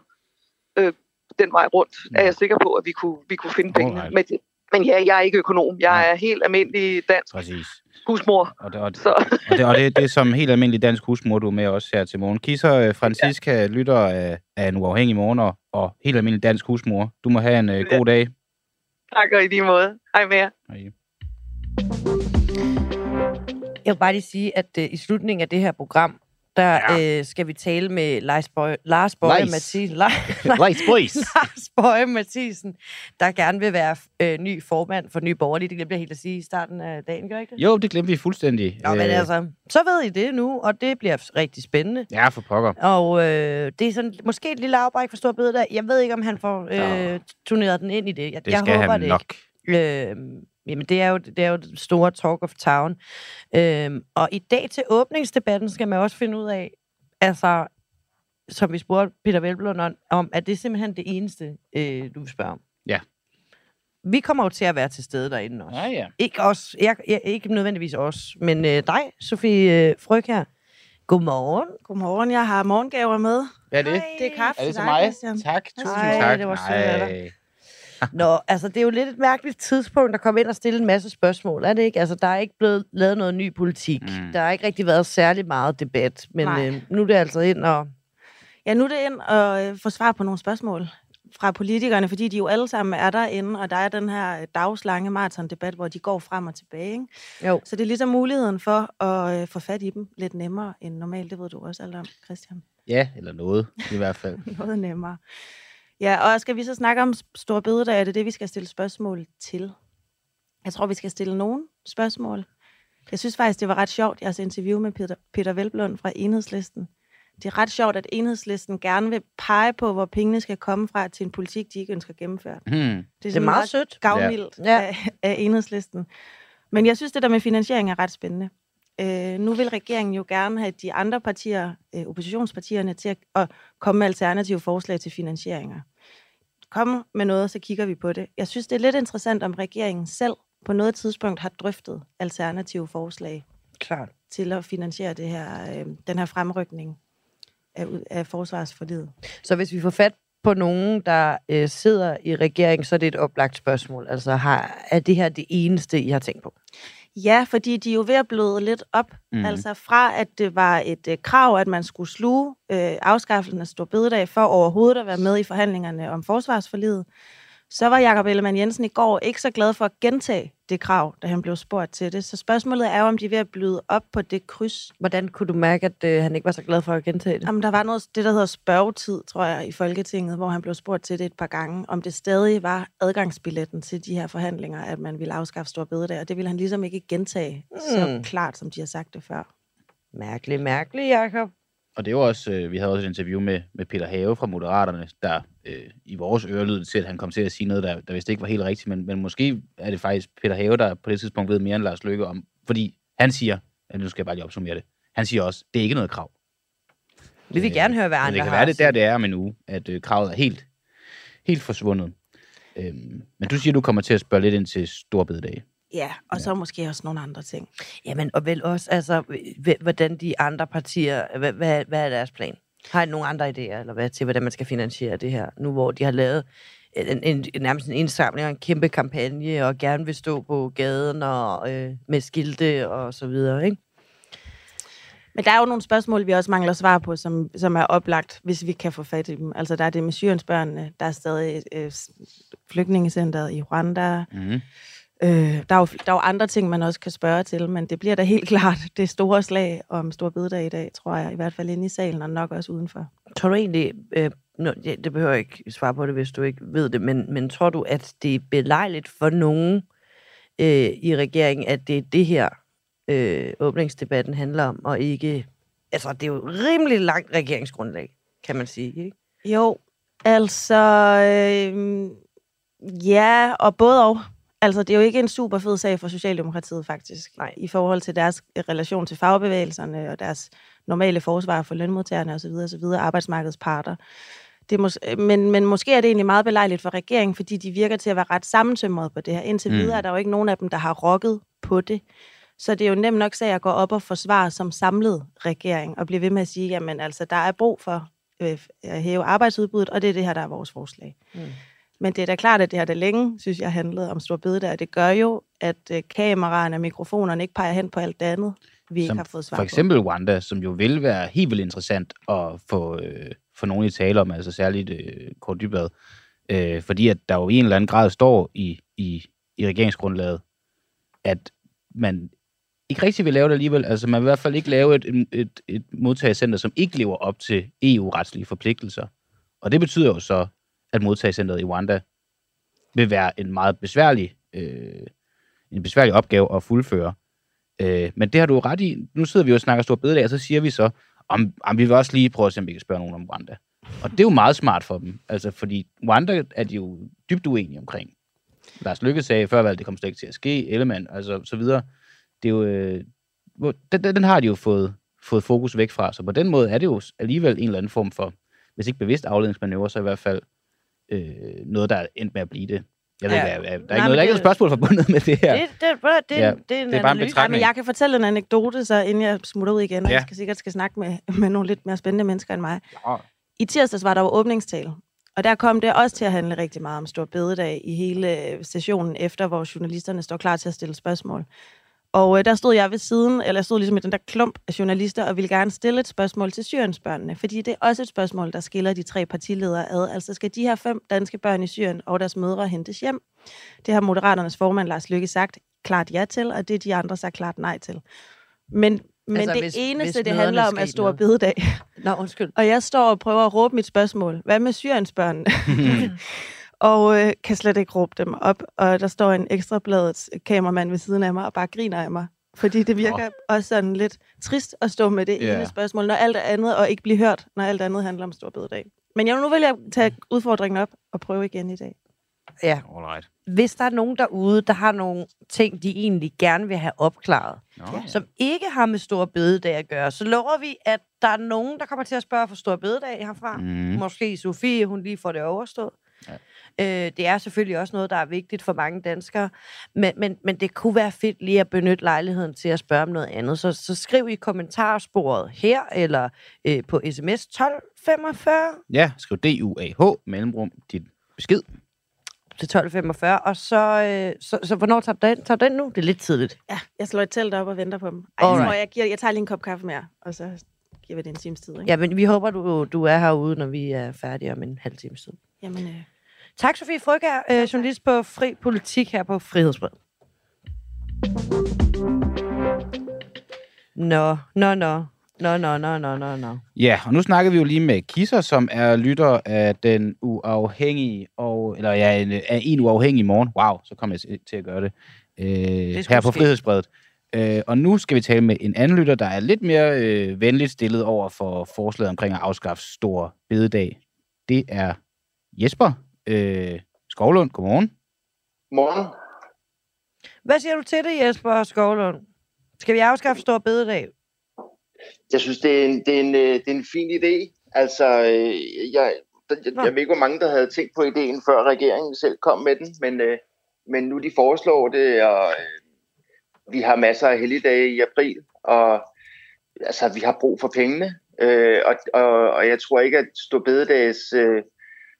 øh, den vej rundt, er jeg sikker på, at vi kunne, vi kunne finde pengene. Alright. Men, men ja, jeg er ikke økonom. Jeg er helt almindelig dansk Præcis. husmor. Og det, og, Så og det, og det, det er som helt almindelig dansk husmor, du er med også her til morgen. Kisser øh, Francisca ja. lytter af, af en uafhængig morgen og, og helt almindelig dansk husmor. Du må have en øh, god dag. takker i lige måde. Hej med jer. Hej. Jeg vil bare lige sige, at uh, i slutningen af det her program, der ja. øh, skal vi tale med Lars Bøje, Lars Bøje Lars. Mathisen, (laughs) (laughs) Lars, Bøje Mathisen, der gerne vil være øh, ny formand for Nye Borgerlige. Det glemte jeg helt at sige i starten af dagen, gør ikke det? Jo, det glemte vi fuldstændig. Nå, men Øh, altså, så ved I det nu, og det bliver rigtig spændende. Ja, for pokker. Og øh, det er sådan, måske et lille afbræk for Stor Bededag. Jeg ved ikke, om han får øh, turneret den ind i det. Jeg, Det jeg skal håber han det nok. ikke. Øh, jamen, det er, jo, det er jo det store talk of town. Øh, og i dag til åbningsdebatten skal man også finde ud af, altså, som vi spurgte Peter Velblom om, om, er det simpelthen det eneste, øh, du vil spørge om? Ja. Vi kommer jo til at være til stede derinde også. Ja, ja. Ikke os, jeg, jeg, ikke nødvendigvis os, men øh, dig, Sofie øh, Fryg her. Godmorgen. Godmorgen, jeg har morgengaver med. Hvad er det? Det er kaffe Er det til til dig, mig? Christian. Tak, tusind Ej, tak. det var sødt af dig. (laughs) Nå, altså det er jo lidt et mærkeligt tidspunkt at komme ind og stille en masse spørgsmål, er det ikke? Altså der er ikke blevet lavet noget ny politik. Mm. Mm. Der har ikke rigtig været særlig meget debat, men Nej. øh, nu er det altså ind og... Ja, nu er det ind og øh, få svar på nogle spørgsmål fra politikerne, fordi de jo alle sammen er derinde, og der er den her øh, dagslange maratondebat, hvor de går frem og tilbage. Ikke? Jo. Så det er ligesom muligheden for at øh, få fat i dem lidt nemmere end normalt. Det ved du også alt om, Christian. Ja, eller noget, i hvert fald. (laughs) Noget nemmere. Ja, og skal vi så snakke om Stor Bededag? Er det det, vi skal stille spørgsmål til? Jeg tror, vi skal stille nogle spørgsmål. Jeg synes faktisk, det var ret sjovt, jeres interview med Peter, Peter Velblund fra Enhedslisten. Det er ret sjovt, at Enhedslisten gerne vil pege på, hvor pengene skal komme fra til en politik, de ikke ønsker gennemført. Hmm. Det Det er meget sødt. gavmildt ja. af, af Enhedslisten. Men jeg synes, det der med finansiering er ret spændende. Øh, nu vil regeringen jo gerne have de andre partier, øh, oppositionspartierne, til at, at komme med alternative forslag til finansieringer. Kom med noget, så kigger vi på det. Jeg synes, det er lidt interessant, om regeringen selv på noget tidspunkt har drøftet alternative forslag Klart. til at finansiere det her, øh, den her fremrykning af, af forsvarsforlidet. Så hvis vi får fat på nogen, der øh, sidder i regeringen, så er det et oplagt spørgsmål. Altså har, er det her det eneste, I har tænkt på? Ja, fordi de er jo ved at bløde lidt op. Mm. Altså fra, at det var et øh, krav, at man skulle sluge øh, afskaffelsen af Stor Bededag for overhovedet at være med i forhandlingerne om forsvarsforlidet, så var Jakob Ellemann Jensen i går ikke så glad for at gentage det krav, da han blev spurgt til det. Så spørgsmålet er jo, om de er ved at bløde op på det kryds. Hvordan kunne du mærke, at øh, han ikke var så glad for at gentage det? Jamen, der var noget, det, der hedder spørgetid, tror jeg, i Folketinget, hvor han blev spurgt til det et par gange, om det stadig var adgangsbilletten til de her forhandlinger, at man ville afskaffe Stor Bededag, og det ville han ligesom ikke gentage mm. så Mm. klart, som de har sagt det før. Mærkeligt, mærkeligt, Jacob. Og det var også, øh, vi havde også et interview med, med Peter Have fra Moderaterne, der øh, i vores øre lød det til, at han kom til at sige noget, der, der vist ikke var helt rigtigt, men, men måske er det faktisk Peter Have, der på det tidspunkt ved mere end Lars Løkke om, fordi han siger, ja, nu skal jeg bare lige opsummere det, han siger også, det er ikke noget krav. Vi vil Øh, gerne høre, hvad andre det kan være, at det der det er om en uge, at øh, kravet er helt, helt forsvundet. Øhm, men du siger, du kommer til at spørge lidt ind til Storbededag. Ja, og så måske også nogle andre ting. Jamen, og vel også, altså, hvordan de andre partier, hvad, hvad, hvad er deres plan? Har I nogle andre idéer, eller hvad, til, hvordan man skal finansiere det her, nu hvor de har lavet en, en, en, nærmest en indsamling og en kæmpe kampagne, og gerne vil stå på gaden og øh, med skilte og så videre, ikke? Men der er jo nogle spørgsmål, vi også mangler svar på, som, som er oplagt, hvis vi kan få fat i dem. Altså, der er det med Syriensbørnene, der er stadig øh, flygtningecenteret i Rwanda. Mm-hmm. Øh, der, er jo, der er jo andre ting, man også kan spørge til, men det bliver da helt (laughs) klart det store slag om Stor Bededag i dag, tror jeg, i hvert fald inde i salen og nok også udenfor. Tror du egentlig, øh, nå, ja, det behøver jeg ikke svare på det, hvis du ikke ved det, men, men tror du, at det er belejligt for nogen øh, i regeringen, at det er det her, øh, åbningsdebatten handler om, og ikke... Altså, det er jo rimelig langt regeringsgrundlag, kan man sige, ikke? Jo, altså... Øh, ja, og både og. Altså, det er jo ikke en super fed sag for Socialdemokratiet, faktisk. Nej. I forhold til deres relation til fagbevægelserne og deres normale forsvar for lønmodtagerne osv. osv. arbejdsmarkedets parter. Det mås- men, men måske er det egentlig meget belejligt for regeringen, fordi de virker til at være ret sammentømret på det her. Indtil mm. videre er der jo ikke nogen af dem, der har rokket på det. Så det er jo nemt nok sag at gå op og forsvare som samlet regering, og blive ved med at sige, jamen altså, der er brug for øh, at hæve arbejdsudbuddet, og det er det her, der er vores forslag. Mm. Men det er da klart, at det har det længe, synes jeg, handlet om Stor Bededag, og det gør jo, at øh, kameraerne og mikrofonerne ikke peger hen på alt det andet, vi ikke Som har fået svar For eksempel Rwanda, som jo vil være helt vildt interessant at få, øh, få nogen i tale om, altså særligt øh, Kåre Dybvad. Øh, fordi at der jo i en eller anden grad står i, i, i regeringsgrundlaget, at man ikke rigtig vil lave det alligevel. Altså man vil i hvert fald ikke lave et, et, et, et modtagecenter, som ikke lever op til EU-retslige forpligtelser. Og det betyder jo så, at modtagecenteret i Rwanda vil være en meget besværlig, øh, en besværlig opgave at fuldføre. Øh, men det har du ret i. Nu sidder vi jo og snakker stor bededag, og så siger vi så, om, om vi vil også lige prøve at se, om vi kan spørge nogen om Rwanda. Og det er jo meget smart for dem. Altså, fordi Rwanda er de jo dybt uenige omkring. Lars Lykke sagde før valget, det kommer slet ikke til at ske. Ellemann, altså så videre. Det er jo, øh, den, den, den har de jo fået, fået fokus væk fra. Så på den måde er det jo alligevel en eller anden form for, hvis ikke bevidst afledningsmanøvre, så i hvert fald øh, noget, der er endt med at blive det. Jeg ved Ja. ikke, hvad- der er ikke Nej, noget, men der er ikke det- noget spørgsmål forbundet med det her. Det, det, det, det, Ja, det, det er en det er bare en analyse. betragtning. Men jeg kan fortælle en anekdote, så inden jeg smutter ud igen, og Ja. jeg skal sikkert skal snakke med, med nogle lidt mere spændende mennesker end mig. Ja. I tirsdags var der jo åbningstale, og der kom det også til at handle rigtig meget om Stor Bededag i hele øh, sessionen efter, hvor journalisterne står klar til at stille spørgsmål. Og øh, der stod jeg ved siden, eller jeg stod ligesom i den der klump af journalister, og ville gerne stille et spørgsmål til Syriensbørnene, fordi det er også et spørgsmål, der skiller de tre partiledere ad. Altså skal de her fem danske børn i Syrien og deres mødre hentes hjem? Det har Moderaternes formand Lars Lykke sagt klart ja til, og det er de andre sagt klart nej til. Men, men Altså, det hvis- eneste, hvis det handler om, er Stor noget. Bededag. Nå, undskyld. Og jeg står og prøver at råbe mit spørgsmål. Hvad med Syriensbørnene? (laughs) og øh, kan slet ikke råbe dem op. Og der står en ekstrabladets kameramand ved siden af mig og bare griner af mig. Fordi det virker også sådan lidt trist at stå med det yeah. ene spørgsmål, når alt er andet, og ikke blive hørt, når alt andet handler om Stor Bededag. Men jeg, nu vil jeg tage udfordringen op og prøve igen i dag. Ja. Alright. Hvis der er nogen derude, der har nogle ting, de egentlig gerne vil have opklaret, Ja. ja. som ikke har med Stor Bededag at gøre, så lover vi, at der er nogen, der kommer til at spørge for Stor Bededag herfra. Mm. Mm. Måske Sofie, hun lige får det overstået. Ja. Øh, det er selvfølgelig også noget, der er vigtigt for mange danskere, men, men, men det kunne være fedt lige at benytte lejligheden til at spørge om noget andet. Så, så skriv i kommentarsporet her, eller øh, på sms 1245 Ja, skriv D-U-A-H, mellemrum, dit besked. til 1245, og så, øh, så, så hvornår tager du den? Tager du den nu? Det er lidt tidligt. Ja, jeg slår et telt op og venter på dem. Ej, jeg, tror, jeg, giver, jeg tager lige en kop kaffe mere, og så giver vi det en times tid. Ikke? Ja, men vi håber, du, du er herude, når vi er færdige om en halv times tid. Jamen, øh, Tak, Sofie Frøkær, øh, journalist på Fri Politik her på Frihedsbred. Nå, nå, nå. Nå, nå, nå, nå, nå, nå. Ja, og nu snakker vi jo lige med Kisser, som er lytter af den uafhængige, og, eller ja, en, af en uafhængig morgen. Wow, så kom jeg til at gøre det. Øh, skulle her på ske. Frihedsbredet. Øh, og nu skal vi tale med en anden lytter, der er lidt mere øh, venligt stillet over for forslaget omkring at afskaffe stor bededag. Det er Jesper øh, Skovlund. Godmorgen. Morgen. Hvad siger du til det, Jesper Skovlund? Skal vi afskaffe stor bededag? Jeg synes, det er en, det er en, øh, det er en fin idé. Altså, øh, jeg, jeg, jeg ved ikke, hvor mange, der havde tænkt på ideen, før regeringen selv kom med den, men, øh, men nu de foreslår det, og vi har masser af helligdage i april, og altså, vi har brug for pengene, og, og, og jeg tror ikke, at Storbededags øh,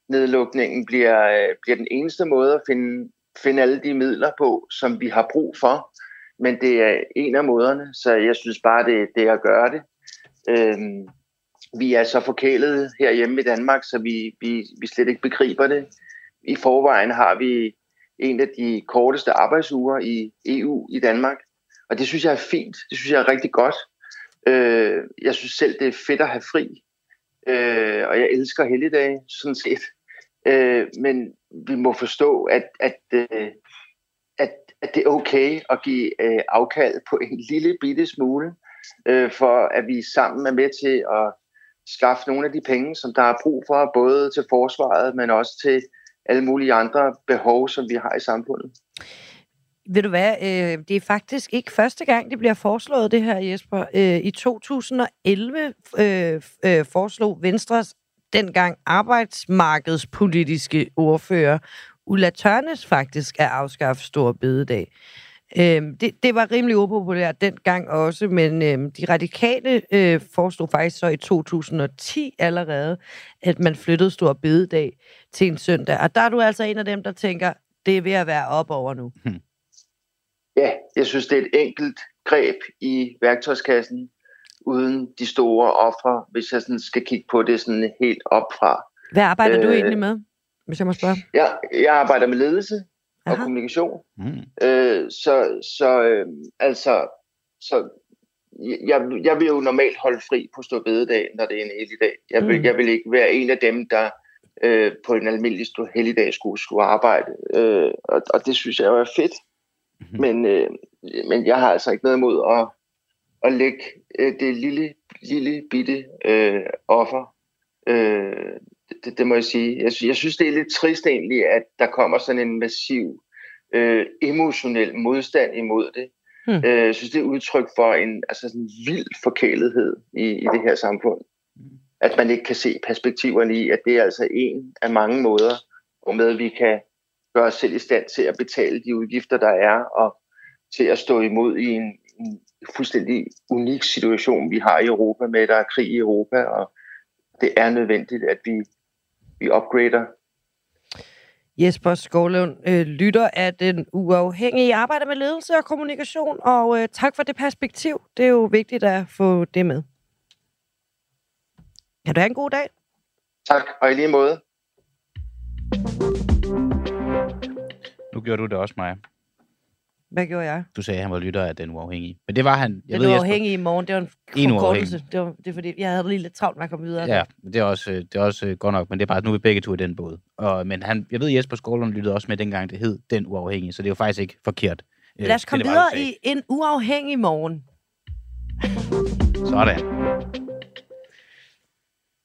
nedlukningen bliver, øh, bliver den eneste måde at finde, finde alle de midler på, som vi har brug for. Men det er en af måderne, så jeg synes bare, det, det er at gøre det. Øhm, vi er så forkælet herhjemme i Danmark, så vi, vi, vi slet ikke begriber det. I forvejen har vi en af de korteste arbejdsuger i EU i Danmark. Og det synes jeg er fint. Det synes jeg er rigtig godt. Øh, jeg synes selv, det er fedt at have fri. Øh, og jeg elsker helligdage, sådan set. Øh, men vi må forstå, at, at, øh, at, at det er okay at give øh, afkald på en (laughs) lille bitte smule, øh, for at vi sammen er med til at skaffe nogle af de penge, som der er brug for, både til forsvaret, men også til alle mulige andre behov, som vi har i samfundet. Ved du hvad, øh, det er faktisk ikke første gang, det bliver foreslået, det her, Jesper. Øh, I 2011 øh, øh, foreslog Venstres dengang arbejdsmarkedspolitiske ordfører Ulla Tørnes faktisk at afskaffe Stor Bededag. Øhm, det, det var rimelig upopulært dengang også, men øhm, de radikale øh, foreslog faktisk så i 2010 allerede, at man flyttede Stor Bededag til en søndag. Og der er du altså en af dem, der tænker, det er ved at være op over nu. Hmm. Ja, jeg synes, det er et enkelt greb i værktøjskassen, uden de store ofre, hvis jeg sådan skal kigge på det sådan helt op fra. Hvad arbejder øh, du egentlig med, hvis jeg må spørge? Jeg, jeg arbejder med ledelse Aha. og kommunikation. Mm. Øh, så så øh, altså, så jeg, jeg vil jo normalt holde fri på stor bededag, når det er en helligdag. Jeg vil, mm. jeg vil ikke være en af dem, der øh, på en almindelig stor helligdag skulle, skulle arbejde. Øh, og, og det synes jeg jo er fedt. Mm. Men, øh, men jeg har altså ikke noget imod at, at lægge øh, det lille, lille bitte øh, offer øh, det, det må jeg sige. Jeg, jeg synes, det er lidt trist egentlig, at der kommer sådan en massiv øh, emotionel modstand imod det. Hmm. Øh, jeg synes, det er udtryk for en altså sådan vild forkælethed i, i det her samfund. At man ikke kan se perspektiverne i, at det er altså en af mange måder, hvormed vi kan gøre os selv i stand til at betale de udgifter, der er, og til at stå imod i en, en fuldstændig unik situation, vi har i Europa med, at der er krig i Europa, og det er nødvendigt, at vi vi upgrader. Jesper Skovlund, øh, lytter af den uafhængige arbejder med ledelse og kommunikation, og øh, tak for det perspektiv. Det er jo vigtigt at få det med. Kan du have en god dag? Tak, og i lige måde. Gjorde du det også, Maja. Hvad gjorde jeg? Du sagde, at han var lytter af Den Uafhængige. Men det var han. Jeg den ved, Uafhængige i morgen, det var en forkortelse. Det, var, det er fordi, jeg havde lige lidt travlt med at komme videre. Ja, det er også, det er også øh, godt nok, men det er bare, at nu er vi begge to i den båd. Og, men han, jeg ved, Jesper Skålund lyttede også med dengang, det hed Den Uafhængige, så det er jo faktisk ikke forkert. Øh, Lad os komme det, videre i En Uafhængig morgen. Sådan.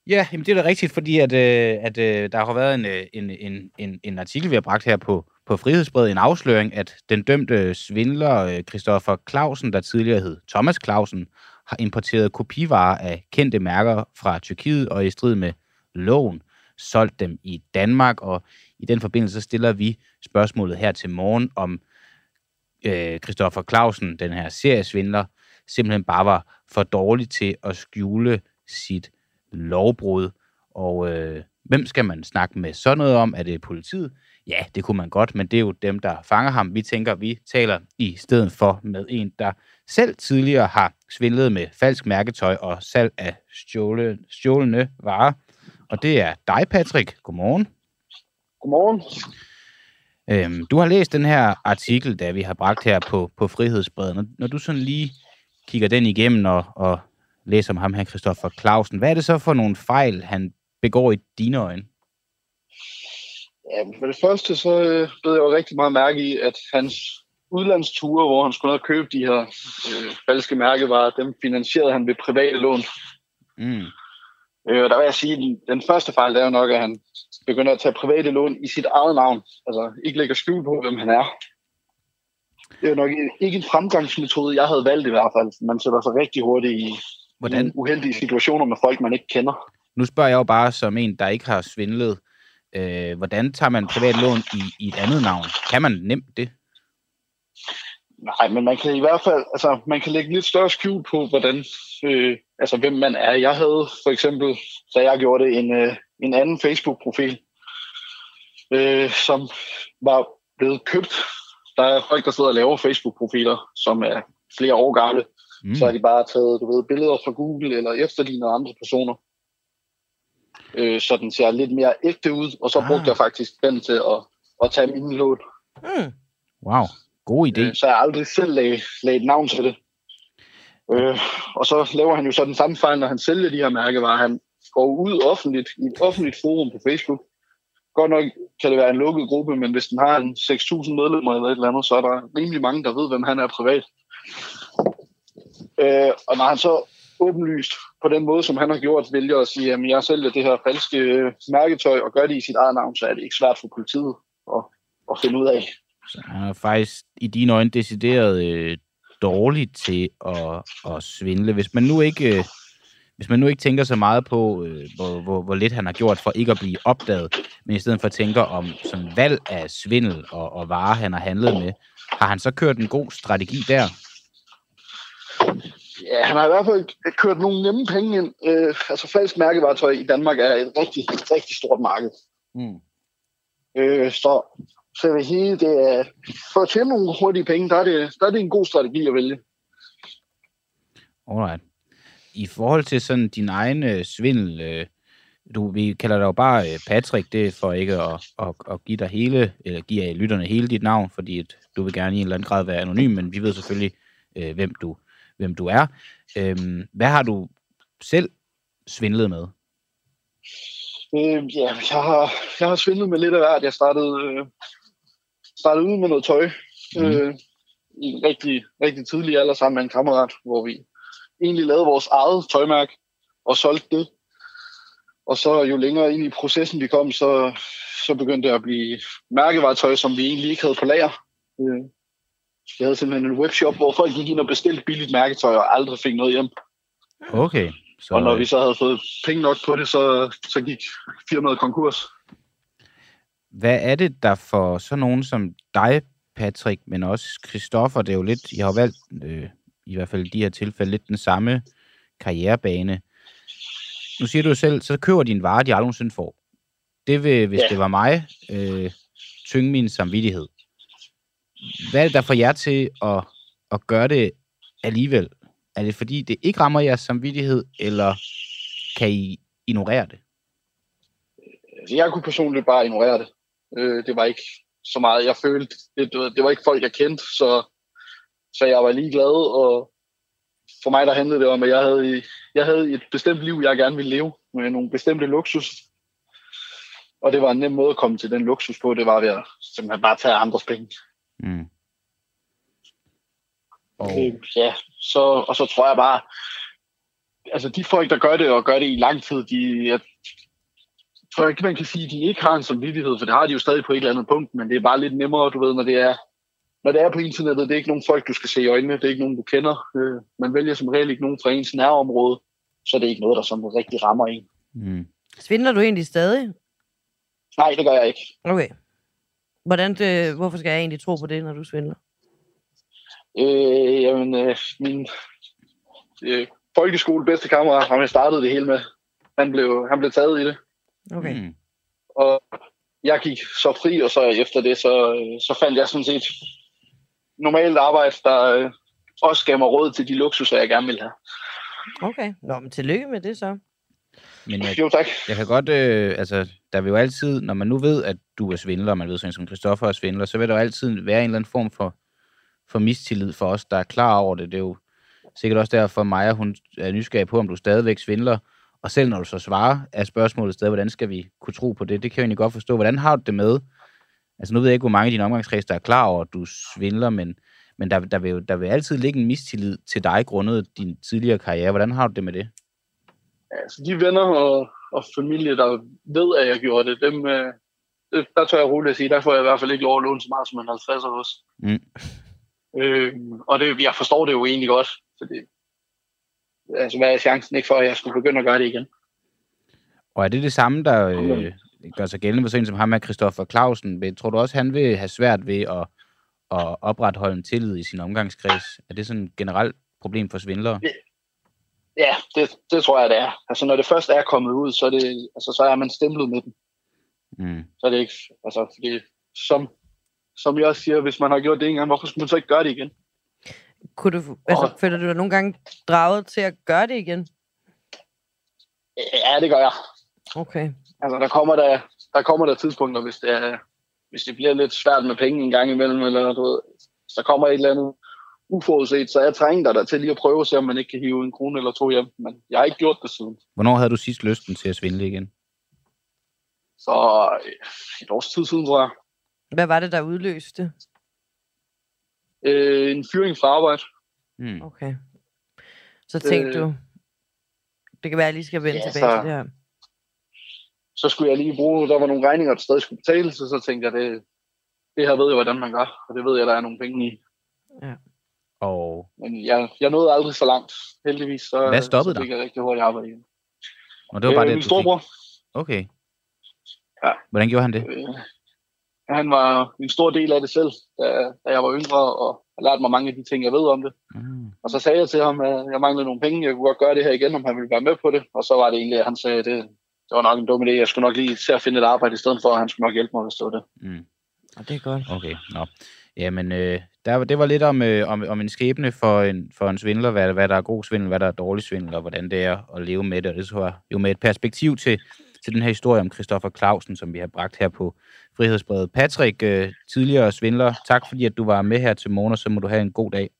Ja, jamen det er da rigtigt, fordi at, øh, at øh, der har været en, øh, en, en, en, en artikel, vi har bragt her på, på Frihedsbrevet, en afsløring, at den dømte svindler øh, Christoffer Clausen, der tidligere hed Thomas Clausen, har importeret kopivarer af kendte mærker fra Tyrkiet og i strid med loven solgt dem i Danmark, og i den forbindelse stiller vi spørgsmålet her til morgen, om øh, Christoffer Clausen, den her seriesvindler, simpelthen bare var for dårlig til at skjule sit lovbrud. Og øh, hvem skal man snakke med sådan noget om? Er det politiet? Ja, det kunne man godt, men det er jo dem, der fanger ham. Vi tænker, vi taler i stedet for med en, der selv tidligere har svindlet med falsk mærketøj og salg af stjåle, stjålende varer. Og det er dig, Patrick. Godmorgen. Godmorgen. Øhm, du har læst den her artikel, der vi har bragt her på, på Frihedsbredet. Når, når du sådan lige kigger den igennem og, og læser om ham her, Christoffer Clausen, hvad er det så for nogle fejl, han begår i dine øjne? Ja, for det første så øh, blev jeg jo rigtig meget mærke i, at hans udlandsture, hvor han skulle ned og købe de her øh, falske mærkevarer, dem finansierede han ved private lån. Mm. Øh, og der vil jeg sige, at den første fejl er jo nok, at han begynder at tage private lån i sit eget navn. Altså ikke lægger skjul på, hvem han er. Det er nok ikke en fremgangsmetode, jeg havde valgt i hvert fald. Man sætter sig rigtig hurtigt i, Hvordan? i uheldige situationer med folk, man ikke kender. Nu spørger jeg jo bare som en, der ikke har svindlet Øh, hvordan tager man privat lån i, i et andet navn? Kan man nemt det? Nej, men man kan i hvert fald, altså man kan lægge lidt større skjul på, hvordan, øh, altså hvem man er. Jeg havde for eksempel, da jeg gjorde det, en, øh, en anden Facebook-profil, øh, som var blevet købt. Der er folk, der sidder og laver Facebook-profiler, som er flere år gamle. Mm. Så har de bare taget, du ved, billeder fra Google eller efterlignet andre personer øh, så den ser lidt mere ægte ud, og så ah. brugte jeg faktisk den til at, at tage min lån. Mm. Wow, god idé. Øh, så jeg aldrig selv lagt, lagt navn til det. Øh, og så laver han jo så den samme fejl, når han sælger de her mærkevarer. Han går ud offentligt i et offentligt forum på Facebook. Godt nok kan det være en lukket gruppe, men hvis den har en 6.000 medlemmer eller et eller andet, så er der rimelig mange, der ved, hvem han er privat. Øh, og når han så åbenlyst på den måde, som han har gjort, vælger at sige, at jeg sælger det her falske øh, mærketøj og gør det i sit eget navn, så er det ikke svært for politiet at, at finde ud af. Så han er faktisk i dine øjne decideret øh, dårlig til at, at svindle. Hvis man nu ikke... Øh, hvis man nu ikke tænker så meget på, øh, hvor, hvor, hvor lidt han har gjort for ikke at blive opdaget, men i stedet for tænker om sådan valg af svindel og, og varer, han har handlet med, har han så kørt en god strategi der? Ja, han har i hvert fald kørt nogle nemme penge ind. Øh, altså falsk mærkevaretøj i Danmark er et rigtig, rigtig stort marked. Mm. Øh, så, så det hele, det er, for at tjene nogle hurtige penge, der er, det, der er det en god strategi at vælge. Alright. I forhold til sådan din egen øh, svindel, øh, du, vi kalder dig jo bare øh, Patrick, det er for ikke at, at, at give dig hele, eller give lytterne hele dit navn, fordi at du vil gerne i en eller anden grad være anonym, men vi ved selvfølgelig, øh, hvem du hvem du er. Øhm, hvad har du selv svindlet med? Øh, ja, jeg har, jeg har svindlet med lidt af hvert. Jeg startede, øh, startede ud med noget tøj mm. øh, i en rigtig, rigtig tidlig alder sammen med en kammerat, hvor vi egentlig lavede vores eget tøjmærke og solgte det. Og så jo længere ind i processen vi kom, så, så begyndte det at blive mærkevaretøj, som vi egentlig ikke havde på lager. Øh, jeg havde simpelthen en webshop, hvor folk gik ind og bestilte billigt mærketøj og aldrig fik noget hjem. Okay. Så... Og når vi så havde fået penge nok på det, så, så gik firmaet konkurs. Hvad er det, der for sådan nogen som dig, Patrick, men også Christoffer, det er jo lidt, jeg har valgt, øh, i hvert fald i de her tilfælde, lidt den samme karrierebane. Nu siger du selv, så køber din vare, de aldrig nogensinde får. Det vil, hvis ja. det var mig, øh, tynge min samvittighed. Hvad er det, der får jer til at, at gøre det alligevel? Er det fordi, det ikke rammer jeres samvittighed, eller kan I ignorere det? Altså, jeg kunne personligt bare ignorere det. Øh, det var ikke så meget, jeg følte. Det, det var ikke folk, jeg kendte, så, så jeg var lige glad, og for mig der handlede det om, at jeg havde, jeg havde et bestemt liv, jeg gerne ville leve, med nogle bestemte luksus. Og det var en nem måde at komme til den luksus på, det var ved at simpelthen bare tage andres penge. Mm. Og... Øh, ja, så, og så tror jeg bare, altså de folk, der gør det, og gør det i lang tid, de, jeg tror ikke, man kan sige, at de ikke har en samvittighed, for det har de jo stadig på et eller andet punkt, men det er bare lidt nemmere, du ved, når det er, når det er på internettet, det er ikke nogen folk, du skal se i øjnene, det er ikke nogen, du kender. Øh, man vælger som regel ikke nogen fra ens nærområde, så det er ikke noget, der sådan rigtig rammer en. Mm. Svindler du egentlig stadig? Nej, det gør jeg ikke. Okay. Hvordan det, hvorfor skal jeg egentlig tro på det, når du svindler? Øh, jamen, øh, min øh, folkeskole bedste kammerat, ham jeg startede det hele med, han blev, han blev taget i det. Okay. Mm. Og jeg gik så fri, og så efter det, så, så fandt jeg sådan set normalt arbejde, der øh, også gav mig råd til de luksuser, jeg gerne ville have. Okay, Nå, men tillykke med det så. Men jeg, jo, tak. Jeg kan godt, øh, altså, der vil jo altid, når man nu ved, at du er svindler, og man ved sådan som Christoffer er svindler, så vil der jo altid være en eller anden form for, for mistillid for os, der er klar over det. Det er jo sikkert også derfor mig, at hun er nysgerrig på, om du stadigvæk svindler. Og selv når du så svarer, er spørgsmålet stadig, hvordan skal vi kunne tro på det? Det kan jeg egentlig godt forstå. Hvordan har du det med? Altså nu ved jeg ikke, hvor mange af dine omgangskreds, der er klar over, at du svindler, men, men der, der, vil, der vil altid ligge en mistillid til dig, grundet din tidligere karriere. Hvordan har du det med det? Altså de venner og, og familie, der ved, at jeg gjorde det, dem, øh, der tør jeg roligt at sige, der får jeg i hvert fald ikke lov at låne så meget som en 50 hos. Mm. Øh, og det, jeg forstår det jo egentlig godt, fordi altså, hvad er chancen ikke for, at jeg skulle begynde at gøre det igen? Og er det det samme, der øh, gør sig gældende for sådan som ham med Christoffer Clausen? Tror du også, han vil have svært ved at, at opretholde en tillid i sin omgangskreds? Er det sådan et generelt problem for svindlere? Ja, det, det tror jeg, det er. Altså, når det først er kommet ud, så er, det, altså, så er man stemplet med den. Mm. Så er det ikke, altså, fordi som, som jeg også siger, hvis man har gjort det en gang, hvorfor skulle man så ikke gøre det igen? Kunne du, altså, og, føler du dig nogle gange draget til at gøre det igen? Ja, det gør jeg. Okay. Altså, der kommer der, der kommer der tidspunkter, hvis det er, hvis det bliver lidt svært med penge en gang imellem, eller du ved, så kommer et eller andet uforudset, så jeg trænger der til lige at prøve at se, om man ikke kan hive en krone eller to hjem. Men jeg har ikke gjort det siden. Hvornår havde du sidst lysten til at svindle igen? Så øh, et års tid siden, tror jeg. Hvad var det, der udløste? Øh, en fyring fra arbejde. Hmm. Okay. Så tænkte Øh, du, det kan være, at jeg lige skal vende ja, tilbage så- til det her. Så skulle jeg lige bruge, der var nogle regninger, der stadig skulle betales, så så tænkte jeg, det, det her ved jeg, hvordan man gør, og det ved jeg, der er nogle penge i. Og Men jeg, jeg nåede aldrig så langt, heldigvis. Så, Hvad stoppede så dig? fik jeg rigtig hurtigt arbejde igen. Og det var bare øh, det, min du fik. storebror, Okay. Ja. Hvordan gjorde han det? øh, han var en stor del af det selv, da, da jeg var yngre, og har lært mig mange af de ting, jeg ved om det. Mm. Og så sagde jeg til ham, at jeg manglede nogle penge, jeg kunne godt gøre det her igen, om han ville være med på det. Og så var det egentlig, at han sagde, at det, det var nok en dum idé, jeg skulle nok lige se at finde et arbejde i stedet for, og han skulle nok hjælpe mig, hvis det var det. Mm. Og det er godt. Okay, nå. Jamen, øh, der, det var lidt om, øh, om, om en skæbne for en, for en svindler, hvad, hvad der er god svindel, hvad der er dårlig svindel, og hvordan det er at leve med det. Og det tror jeg jo med et perspektiv til, til den her historie om Christoffer Clausen, som vi har bragt her på Frihedsbredet. Patrick, øh, tidligere svindler, tak fordi at du var med her til morgen, og så må du have en god dag.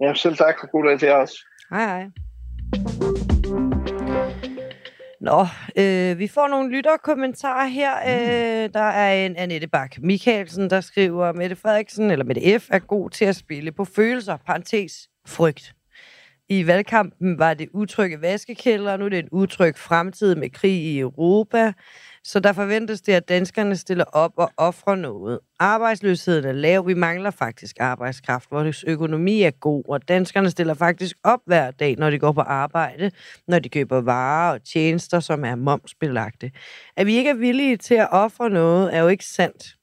Ja, selv tak for god dag til jer også. Hej, hej. Nå, øh, vi får nogle lytterkommentarer her. Øh, der er en Annette Bak Michaelsen, der skriver, Mette Frederiksen, eller Mette F., er god til at spille på følelser, parentes, frygt. I valgkampen var det utrygge vaskekælder, nu er det en utryg fremtid med krig i Europa. Så der forventes det, at danskerne stiller op og offrer noget. Arbejdsløsheden er lav, vi mangler faktisk arbejdskraft. Vores økonomi er god, og danskerne stiller faktisk op hver dag, når de går på arbejde, når de køber varer og tjenester, som er momsbelagte. At vi ikke er villige til at ofre noget, er jo ikke sandt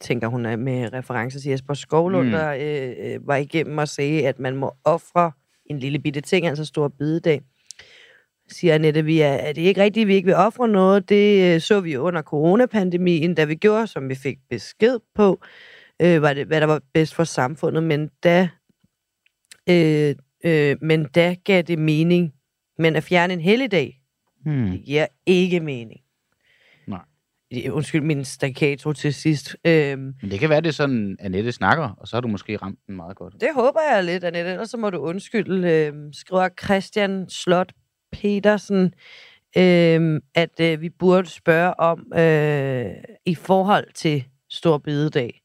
tænker hun er med reference til Jesper Skovlund, Mm. der øh, øh, var igennem og sagde, at man må ofre en lille bitte ting, altså stor bidedag. Siger Annette, vi er, er det ikke rigtigt, at vi ikke vil ofre noget? Det øh, så vi under coronapandemien, da vi gjorde, som vi fik besked på, øh, var det, hvad der var bedst for samfundet, men da, øh, øh, men da gav det mening. Men at fjerne en helligdag, Hmm. det giver ikke mening. Nej. Undskyld min staccato til sidst. Øhm, Men det kan være, det er sådan, Annette snakker, og så har du måske ramt den meget godt. Det håber jeg lidt, Annette. Ellers så må du undskylde, øh, skriver Christian Slot Petersen, øh, at øh, vi burde spørge om øh, i forhold til Stor Bededag,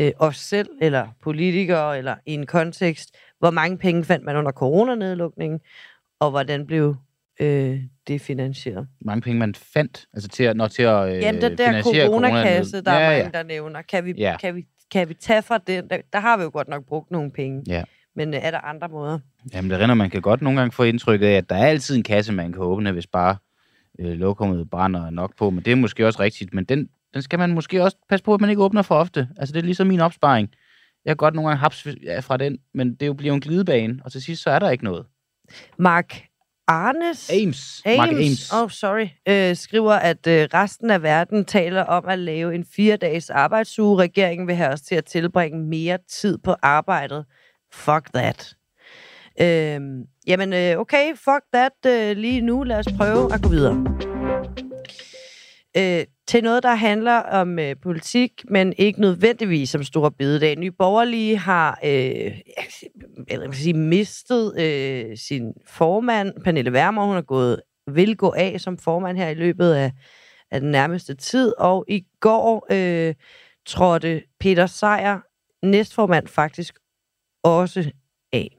øh, os selv, eller politikere, eller i en kontekst, hvor mange penge fandt man under coronanedlukningen, og hvordan blev øh, det finansieret? Mange penge, man fandt, altså til at, når til at øh, Ja, den der finansiere coronakasse, der ja, er ja. mange, der nævner, kan vi, Ja. kan vi, kan vi tage fra den? Der, der har vi jo godt nok brugt nogle penge. Ja. Men øh, er der andre måder? Jamen, det render, man kan godt nogle gange få indtrykket af, at der er altid en kasse, man kan åbne, hvis bare øh, lokummet brænder nok på. Men det er måske også rigtigt. Men den, den skal man måske også passe på, at man ikke åbner for ofte. Altså, det er ligesom min opsparing. Jeg har godt nogle gange haps fra den, men det er jo bliver jo en glidebane, og til sidst så er der ikke noget. Mark Arnes Ames. Mark Ames. Oh, sorry. Øh, skriver, at øh, resten af verden taler om at lave en fire-dages arbejdsuge. Regeringen vil have os til at tilbringe mere tid på arbejdet. Fuck that. Øh, jamen, øh, okay, fuck that øh, lige nu. Lad os prøve at gå videre. Øh, til noget, der handler om øh, politik, men ikke nødvendigvis som store bededag. Nye Borgerlige har øh, jeg vil sige, mistet øh, sin formand, Pernille Wermer. Hun er gået, vil gå af som formand her i løbet af, af den nærmeste tid. Og i går øh, trådte Peter Sejer, næstformand, faktisk også af.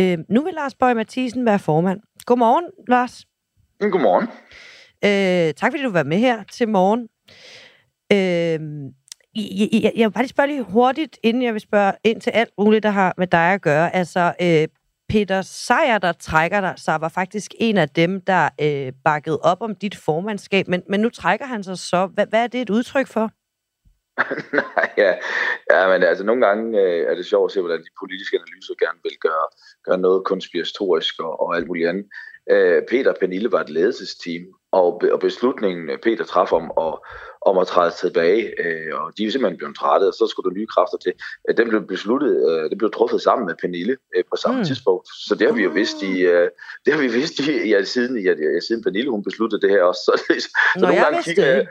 Øh, nu vil Lars Bøge Mathisen være formand. Godmorgen, Lars. Godmorgen. Øh, tak fordi du var med her til morgen. Øh, jeg, jeg, jeg vil bare lige spørge lige hurtigt, inden jeg vil spørge ind til alt muligt, der har med dig at gøre. Altså, øh, Peter Sejer, der trækker dig, så var faktisk en af dem, der øh, bakkede op om dit formandskab, men, men nu trækker han sig så. Hvad, hvad er det et udtryk for? (laughs) ja, ja, men altså nogle gange øh, er det sjovt at se, hvordan de politiske analyser gerne vil gøre, gøre noget konspiratorisk og, og alt muligt andet. Øh, Peter og Pernille var et ledelsesteam, og, og beslutningen øh, Peter traf om, og, om at træde tilbage, øh, og de er simpelthen blevet trætte, og så skulle der nye kræfter til. Øh, den blev besluttet, øh, det blev truffet sammen med Pernille øh, på samme Mm. tidspunkt, så det har vi jo vidst i, øh, det har vi vidst i, ja, siden, ja, siden Pernille hun besluttede det her også. (laughs) Så, så Nå, nogle gange kigger jeg.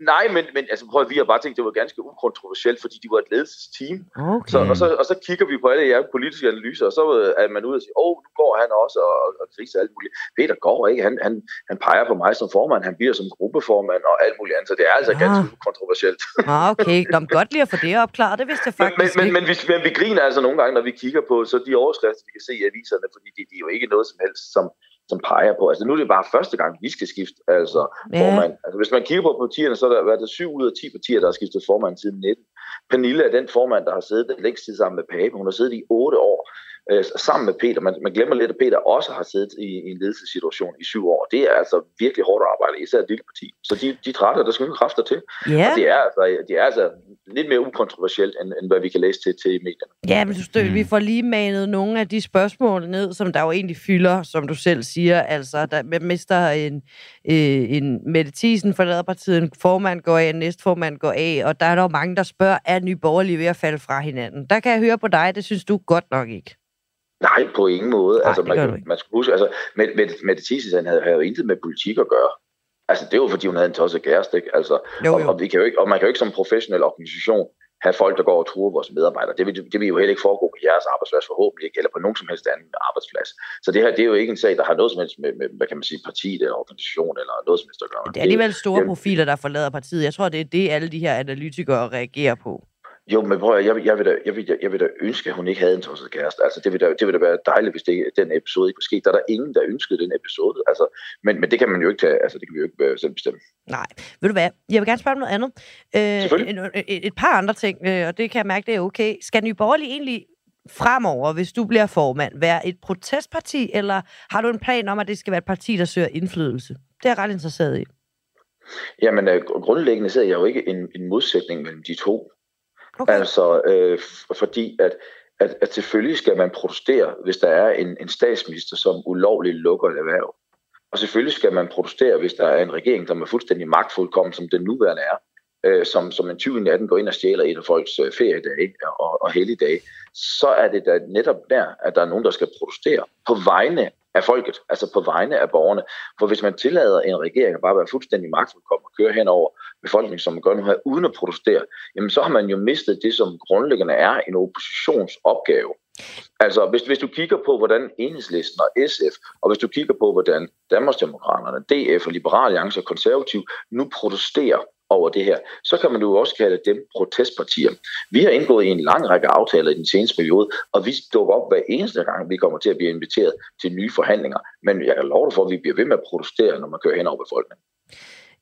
Nej, men, men altså, prøv at vi har bare tænkt, det var ganske ukontroversielt, fordi de var et ledelsesteam. Okay. Så, og, så, og så kigger vi på alle jer politiske analyser, og så er man ude og sige, åh, oh, nu går han også og, og, og kriser alt muligt. Peter går ikke, han, han, han peger på mig som formand, han bliver som gruppeformand og alt muligt andet, så det er altså ja. ganske ukontroversielt. (laughs) Ah, okay, Nå, men godt lige at få det opklaret, det vidste jeg faktisk men, men, ikke. men, vi, men vi griner altså nogle gange, når vi kigger på så de overskrifter, vi kan se i aviserne, fordi de, de er jo ikke noget som helst, som, som peger på. Altså nu er det bare første gang, vi skal skifte altså, Ja. formand. Altså hvis man kigger på partierne, så har der været der syv ud af 10 partier, der har skiftet formand siden 19. Pernille er den formand, der har siddet længst tid sammen med Pape. Hun har siddet i otte år øh, sammen med Peter. Man, man glemmer lidt, at Peter også har siddet i, i en ledelsessituation i syv år. Det er altså virkelig hårdt arbejde, især et lille parti. Så de, de trætter, der skal nogle kræfter til. Ja. Og det er, altså, det er altså lidt mere ukontroversielt, end, end hvad vi kan læse til, til i medierne. Ja, men du stø, mm. vi får lige manet nogle af de spørgsmål ned, som der jo egentlig fylder, som du selv siger. Altså, der mister en, øh, en Mette Thiesen forlader partiet, en formand går af, en næstformand går af, og der er der jo mange, der spørger, er Nye Borgerlige ved at falde fra hinanden? Der kan jeg høre på dig, det synes du godt nok ikke. Nej, på ingen måde. Nej, altså, det man, man skal huske, altså, Mette, Mette, Mette Thiesen han havde, havde jo intet med politik at gøre. Altså, det var fordi, hun havde en tosset kæreste, ikke? Altså, Jo, og, jo. og, vi kan jo ikke, og man kan jo ikke som professionel organisation have folk, der går og truer vores medarbejdere. Det vil, det vil jo heller ikke foregå på jeres arbejdsplads forhåbentlig ikke, eller på nogen som helst anden arbejdsplads. Så det her, det er jo ikke en sag, der har noget som helst med, med hvad kan man sige, partiet eller organisation eller noget som helst at gøre. Det er alligevel store det- profiler, der forlader partiet. Jeg tror, det er det, alle de her analytikere reagerer på. Jo, men prøv at, jeg, vil- jeg, vil da, jeg, vil, jeg vil da ønske, at hun ikke havde en tosset kæreste. Altså, det vil, da, det vil da være dejligt, hvis det, den episode ikke var sket. Der er der ingen, der ønskede den episode. Altså, men, men det kan man jo ikke tage, altså, det kan vi jo ikke øh, selv bestemme. Nej, ved du hvad? Jeg vil gerne spørge om noget andet. Øh, en- et, et par andre ting, øh, og det kan jeg mærke, det er okay. Skal Nye Borgerlige egentlig fremover, hvis du bliver formand, være et protestparti, eller har du en plan om, at det skal være et parti, der søger indflydelse? Det er jeg ret interesseret i. Jamen, øh, grundlæggende ser jeg jo ikke en, en modsætning mellem de to. Okay. Altså, øh, fordi at, at, at selvfølgelig skal man protestere, hvis der er en, en statsminister, som ulovligt lukker et erhverv. Og selvfølgelig skal man protestere, hvis der er en regering, der er fuldstændig magtfuldkommen, som den nuværende er, øh, som, som en 20 natten går ind og stjæler et af folks øh, feriedage øh, og, og helligdage, så er det da netop der, at der er nogen, der skal protestere på vegne af folket, altså på vegne af borgerne. For hvis man tillader en regering at bare være fuldstændig magtfuldkommen og køre hen over befolkningen, som man gør nu her, uden at protestere, jamen så har man jo mistet det, som grundlæggende er en oppositionsopgave. Altså, hvis, hvis du kigger på, hvordan Enhedslisten og SF, og hvis du kigger på, hvordan Danmarksdemokraterne, DF og Liberal Alliance og Konservativ nu protesterer over det her, så kan man jo også kalde dem protestpartier. Vi har indgået i en lang række aftaler i den seneste periode, og vi dukker op hver eneste gang, vi kommer til at blive inviteret til nye forhandlinger. Men jeg kan love dig for, at vi bliver ved med at protestere, når man kører hen over befolkningen.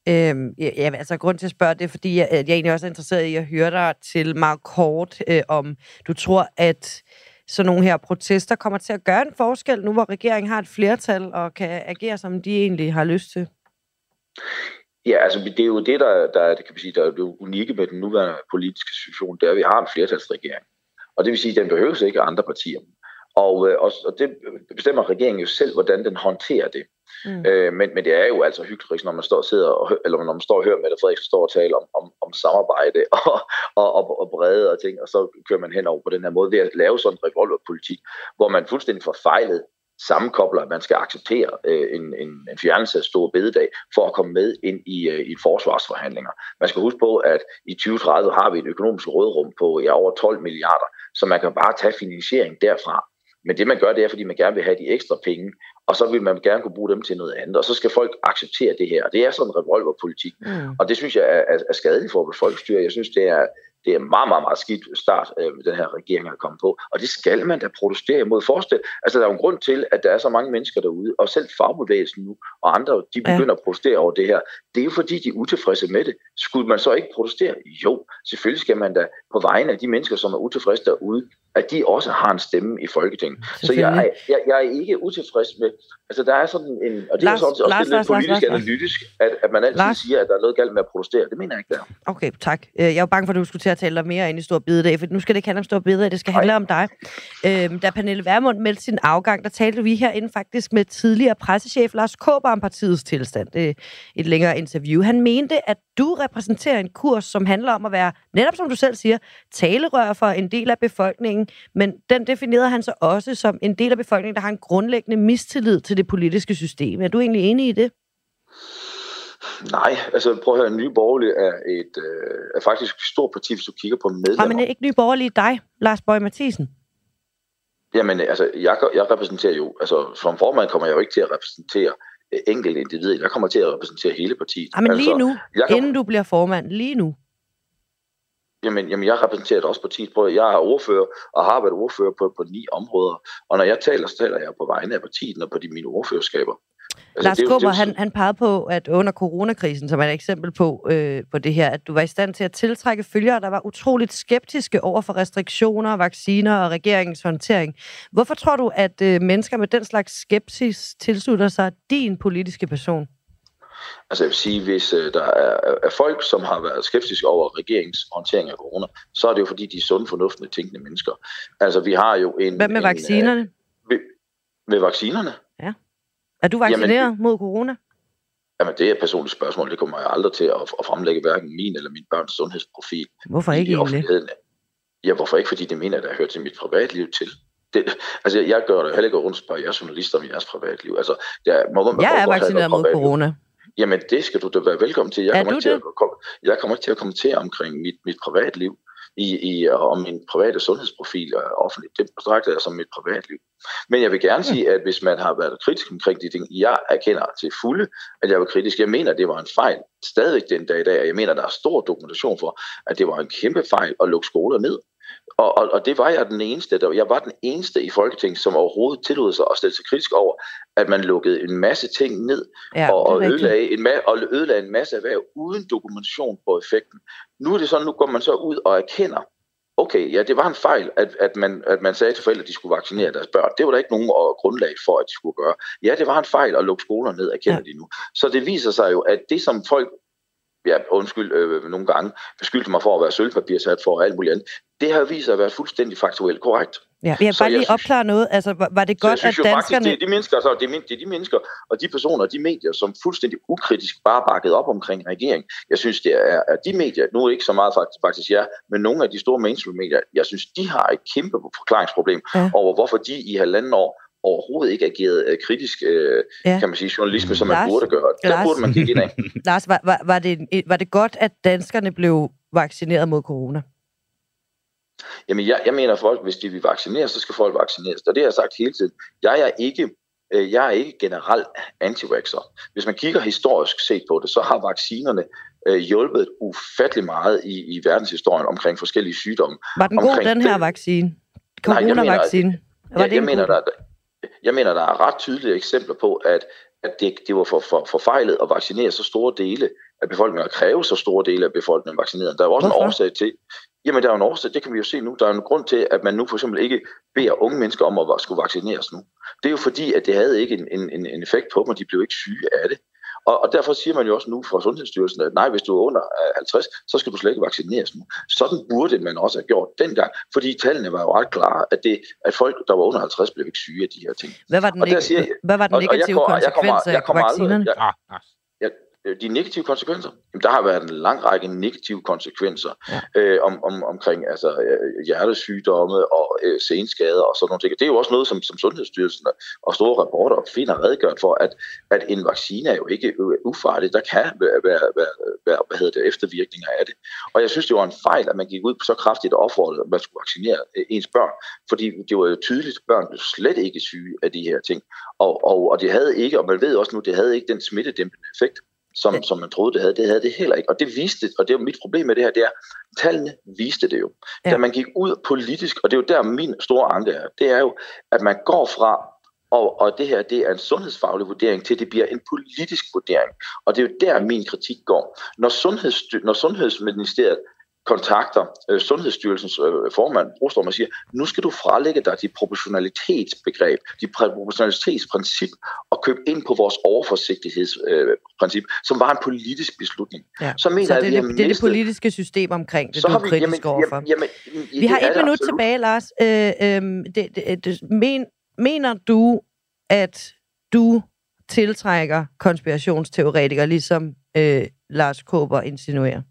Øhm, ja, altså grund til at spørge det, er, fordi jeg, at jeg egentlig også er interesseret i at høre dig til meget kort, øh, om du tror, at sådan nogle her protester kommer til at gøre en forskel, nu hvor regeringen har et flertal og kan agere, som de egentlig har lyst til. Ja, altså det er jo det, der, der, er, det kan vi sige, der er det unikke med den nuværende politiske situation, det er, at vi har en flertalsregering. Og det vil sige, at den behøves ikke af andre partier. Og, øh, og, og det bestemmer regeringen jo selv, hvordan den håndterer det. Mm. Øh, men, men det er jo altså hyggeligt, når man står, og sidder og, eller når man står og hører Mette Frederiksen stå og tale om, om, om samarbejde (laughs) og, og, og, og brede og ting, og så kører man hen over på den her måde ved at lave sådan en revolverpolitik, hvor man fuldstændig forfejlet sammenkobler, at man skal acceptere øh, en, en, en fjernelse af store bededag for at komme med ind i, øh, i forsvarsforhandlinger. Man skal huske på, at i 2030 har vi et økonomisk rådrum på ja, over 12 milliarder, så man kan bare tage finansiering derfra. Men det man gør, det er, fordi man gerne vil have de ekstra penge, og så vil man gerne kunne bruge dem til noget andet, og så skal folk acceptere det her. Og det er sådan en revolverpolitik, Mm. og det synes jeg er, er, er skadeligt for folkestyre. Jeg synes, det er, det er en meget, meget, meget skidt start, øh, den her regering er kommet på. Og det skal man da protestere imod. Forestil, altså der er jo en grund til, at der er så mange mennesker derude, og selv fagbevægelsen nu, og andre, de Ja. begynder at protestere over det her. Det er jo fordi, de er utilfredse med det. Skulle man så ikke protestere? Jo, selvfølgelig skal man da på vegne af de mennesker, som er utilfredse derude, at de også har en stemme i Folketinget. Så jeg, er- jeg, jeg er ikke utilfreds med, altså der er sådan en, og det Lars, er så også, Lars, lidt Lars, politisk Lars, Lars. analytisk, at, at man altid Lars. siger, at der er noget galt med at protestere. Det mener jeg ikke, der. er. Okay, tak. Øh, Jeg er jo bange for, at du skulle til at tale dig mere ind i Stor Bidedag, for nu skal det ikke handle om Stor Bidedag, det skal handle om dig. Øhm, da Pernille Vermund meldte sin afgang, der talte vi herinde faktisk med tidligere pressechef Lars Kåber om partiets tilstand. Det er et længere interview. Han mente, at du repræsenterer en kurs, som handler om at være, netop som du selv siger, talerør for en del af befolkningen, men den definerede han så også som en del af befolkningen, der har en grundlæggende mistillid til det politiske system. Er du egentlig enig i det? Nej, altså prøv at høre, Nye Borgerlige er, et, øh, er faktisk et stort parti, hvis du kigger på medlemmer. Ja, men ikke Nye Borgerlige dig, Lars Bøge Mathisen? Jamen, altså, jeg, jeg repræsenterer jo, altså som formand kommer jeg jo ikke til at repræsentere enkelte individer. Jeg kommer til at repræsentere hele partiet. Ja, men altså, lige nu, jeg kan, inden du bliver formand, lige nu. Jamen, jamen jeg repræsenterer også partiet. Prøv, jeg er ordfører og har været ordfører på, på ni områder. Og når jeg taler, så taler jeg på vegne af partiet og på de mine ordførerskaber. Altså, Lars Skubber, han, han pegede på, at under coronakrisen, som er et eksempel på, øh, på det her, at du var i stand til at tiltrække følgere, der var utroligt skeptiske over for restriktioner, vacciner og regeringens håndtering. Hvorfor tror du, at øh, mennesker med den slags skepsis tilslutter sig din politiske person? Altså jeg vil sige, hvis øh, der er, er folk, som har været skeptiske over regeringens håndtering af corona, så er det jo fordi, de er sunde, fornuftende, tænkende mennesker. Altså vi har jo en... Hvad med en, vaccinerne? Øh, ved, med vaccinerne? Er du vaccineret jamen, mod corona? Jamen, det er et personligt spørgsmål. Det kommer jeg aldrig til at, at fremlægge hverken min eller min børns sundhedsprofil. Hvorfor ikke egentlig? Ja, hvorfor ikke? Fordi det mener, at der hører til mit privatliv til. Det, altså, jeg gør det heller ikke rundt spørge jeres journalister om jeres privatliv. Altså, der, må, man, jeg er vaccineret mod corona. Jamen, det skal du da være velkommen til. Jeg, er kommer, ikke til at, jeg kommer ikke til at kommentere omkring mit, mit privatliv i, i, og min private sundhedsprofil er offentligt. Det betragter jeg som mit privatliv. Men jeg vil gerne sige, at hvis man har været kritisk omkring de ting, jeg erkender til fulde, at jeg var kritisk. Jeg mener, at det var en fejl stadigvæk den dag i dag, og jeg mener, at der er stor dokumentation for, at det var en kæmpe fejl at lukke skoler ned. Og, og, og det var jeg den eneste, der, jeg var den eneste i Folketinget, som overhovedet tillod sig at stille sig kritisk over, at man lukkede en masse ting ned ja, og, og, ødelagde en, ma- og ødelagde en masse erhverv uden dokumentation på effekten. Nu er det sådan, nu går man så ud og erkender, okay, ja, det var en fejl, at, at, man, at man sagde til forældre, at de skulle vaccinere deres børn. Det var der ikke nogen grundlag for, at de skulle gøre. Ja, det var en fejl at lukke skoler ned, erkender ja. de nu. Så det viser sig jo, at det som folk ja, undskyld, øh, nogle gange beskyldte mig for at være sølvpapirsat for alt muligt andet. Det har vist sig at være fuldstændig faktuelt korrekt. Ja, jeg vil bare lige opklare noget. Altså, var, det godt, jeg synes at danskerne... Faktisk, det, er de mennesker, så det, er, det er de mennesker og de personer og de medier, som fuldstændig ukritisk bare bakket op omkring regeringen. Jeg synes, det er, at de medier, nu ikke så meget faktisk, faktisk jer, men nogle af de store mainstream-medier, jeg synes, de har et kæmpe forklaringsproblem Ja. over, hvorfor de i halvanden år overhovedet ikke ageret øh, kritisk, øh, Ja. kan man sige, journalisme, som man Lars- burde gøre. Der Lars- burde man kigge ind af. (laughs) Lars, var, var, var, det, var det godt, at danskerne blev vaccineret mod corona? Jamen, jeg, jeg mener, at folk, hvis de vil vaccineres, så skal folk vaccineres. Og det har jeg sagt hele tiden. Jeg er ikke, øh, jeg er ikke generelt anti Hvis man kigger historisk set på det, så har vaccinerne øh, hjulpet ufattelig meget i, i verdenshistorien omkring forskellige sygdomme. Var den god, Omkring den her den- vaccine? Nej, jeg mener- Coronavaccine? Var Jeg, det jeg, en mener, der, jeg mener, der er ret tydelige eksempler på, at, at det, det var for, for, forfejlet at vaccinere så store dele af befolkningen, og kræve så store dele af befolkningen vaccineret. Der er jo også Hvorfor? en årsag til, jamen der er jo en årsag, det kan vi jo se nu, der er en grund til, at man nu for eksempel ikke beder unge mennesker om at skulle vaccineres nu. Det er jo fordi, at det havde ikke en, en, en effekt på dem, og de blev ikke syge af det. Og, og derfor siger man jo også nu fra Sundhedsstyrelsen, at nej, hvis du er under øh, 50, så skal du slet ikke vaccineres nu. Sådan burde man også have gjort dengang, fordi tallene var jo ret klare, at, det, at folk, der var under 50, blev ikke syge af de her ting. Hvad var den, Og der neg- siger hvad var den og- og jeg negative kommer- jeg kommer- konsekvens jeg af kommer aldrig- vaccinerne? jeg- Ah, ah. Øh, de negative konsekvenser, jamen, der har været en lang række negative konsekvenser Ja. øh, om, om, omkring altså, øh, hjertesygdomme og øh, senskader og sådan nogle ting. Det er jo også noget, som, som Sundhedsstyrelsen og store rapporter fint har redegørt for, at, at en vaccine er jo ikke øh, ufarlig. Der kan være, være, være, være hvad hedder det, eftervirkninger af det. Og jeg synes, det var en fejl, at man gik ud så kraftigt og opfordrede, at man skulle vaccinere øh, ens børn, fordi det var jo tydeligt, at børn blev slet ikke syge af de her ting. Og, og, og det havde ikke, og man ved også nu, det havde ikke den smittedæmpende effekt, som, som man troede, det havde. Det havde det heller ikke. Og det viste, og det er jo mit problem med det her, det er, tallene viste det jo. Ja. Ja. Da man gik ud politisk, og det er jo der min store anke er, det er jo, at man går fra, og, og det her det er en sundhedsfaglig vurdering, til det bliver en politisk vurdering. Og det er jo der, min kritik går. Når, Sundheds, når Sundhedsministeriet kontakter øh, Sundhedsstyrelsens øh, formand, Brostrøm, og siger, nu skal du frelægge dig dit proportionalitetsbegreb, dit proportionalitetsprincip, og købe ind på vores overforsigtighedsprincip, øh, som var en politisk beslutning. Ja. Så mener Så jeg, det, at vi det, det er det politiske system omkring det, så du er vi, kritisk jamen, overfor. jamen, jamen, Vi har et minut absolut. tilbage, Lars. Øh, øh, det, det, det, men, mener du, at du tiltrækker konspirationsteoretikere, ligesom øh, Lars Kåber insinuerer?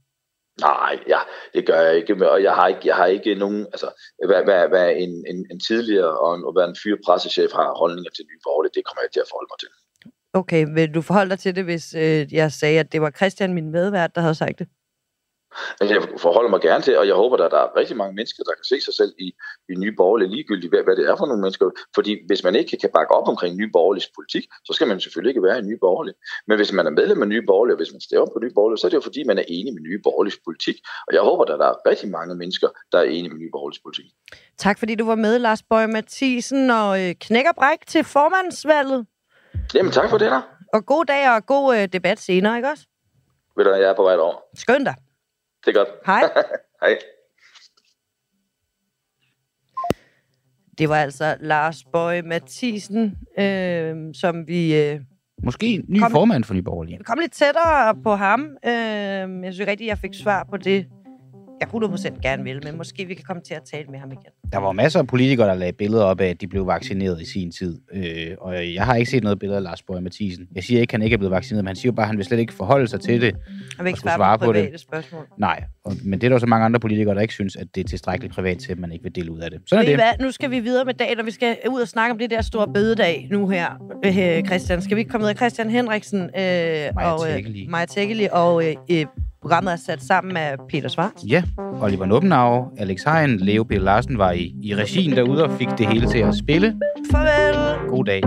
Nej, ja, det gør jeg ikke, og jeg har ikke, jeg har ikke nogen, altså, hvad, hvad, hvad en, en, en tidligere og, en, og hvad en fyre pressechef har holdninger til nye borgerlige, det kommer jeg til at forholde mig til. Okay, vil du forholde dig til det, hvis øh, jeg sagde, at det var Christian, min medvært, der havde sagt det? Altså, jeg forholder mig gerne til, og jeg håber, at der er rigtig mange mennesker, der kan se sig selv i, i nye borgerlige, ligegyldigt hvad, hvad det er for nogle mennesker. Fordi hvis man ikke kan bakke op omkring nye borgerlige politik, så skal man selvfølgelig ikke være i nye borgerlige. Men hvis man er medlem af nye borgerlige, og hvis man stemmer på nye borgerlige, så er det jo fordi, man er enig med nye borgerlige politik. Og jeg håber, at der er rigtig mange mennesker, der er enige med nye borgerlige politik. Tak fordi du var med, Lars Bøge Mathisen, og øh, knækker bræk til formandsvalget. Jamen tak for det der. Og god dag og god øh, debat senere, ikke også? Ved du, jeg er på vej over. Skøn dig. Det er godt. Hej. (laughs) Hej. Det var altså Lars Bøje Mathisen, øh, som vi... Øh, Måske ny kom, formand for Nye Borgerlige. Vi kom lidt tættere på ham. Øh, jeg synes rigtigt, jeg fik svar på det, jeg 100% gerne vil, men måske vi kan komme til at tale med ham igen. Der var masser af politikere, der lagde billeder op af, at de blev vaccineret i sin tid. Øh, og jeg har ikke set noget billede af Lars Borg Mathisen. Jeg siger ikke, at han ikke er blevet vaccineret, men han siger bare, at han vil slet ikke forholde sig til det. Han vil ikke svare, svare på, på det. spørgsmål. Nej, og, men det er der så mange andre politikere, der ikke synes, at det er tilstrækkeligt privat til, at man ikke vil dele ud af det. Sådan er det. Hvad? Nu skal vi videre med dagen, og vi skal ud og snakke om det der store bededag nu her, øh, Christian. Skal vi ikke komme med Christian Henriksen øh, Maja og øh, Maja Tegeli og øh, øh Programmet er sat sammen af Peter Svart. Ja, Oliver Nubbenau, Alex Hein, Leo Peter Larsen var i, i regien derude og fik det hele til at spille. Farvel. God dag.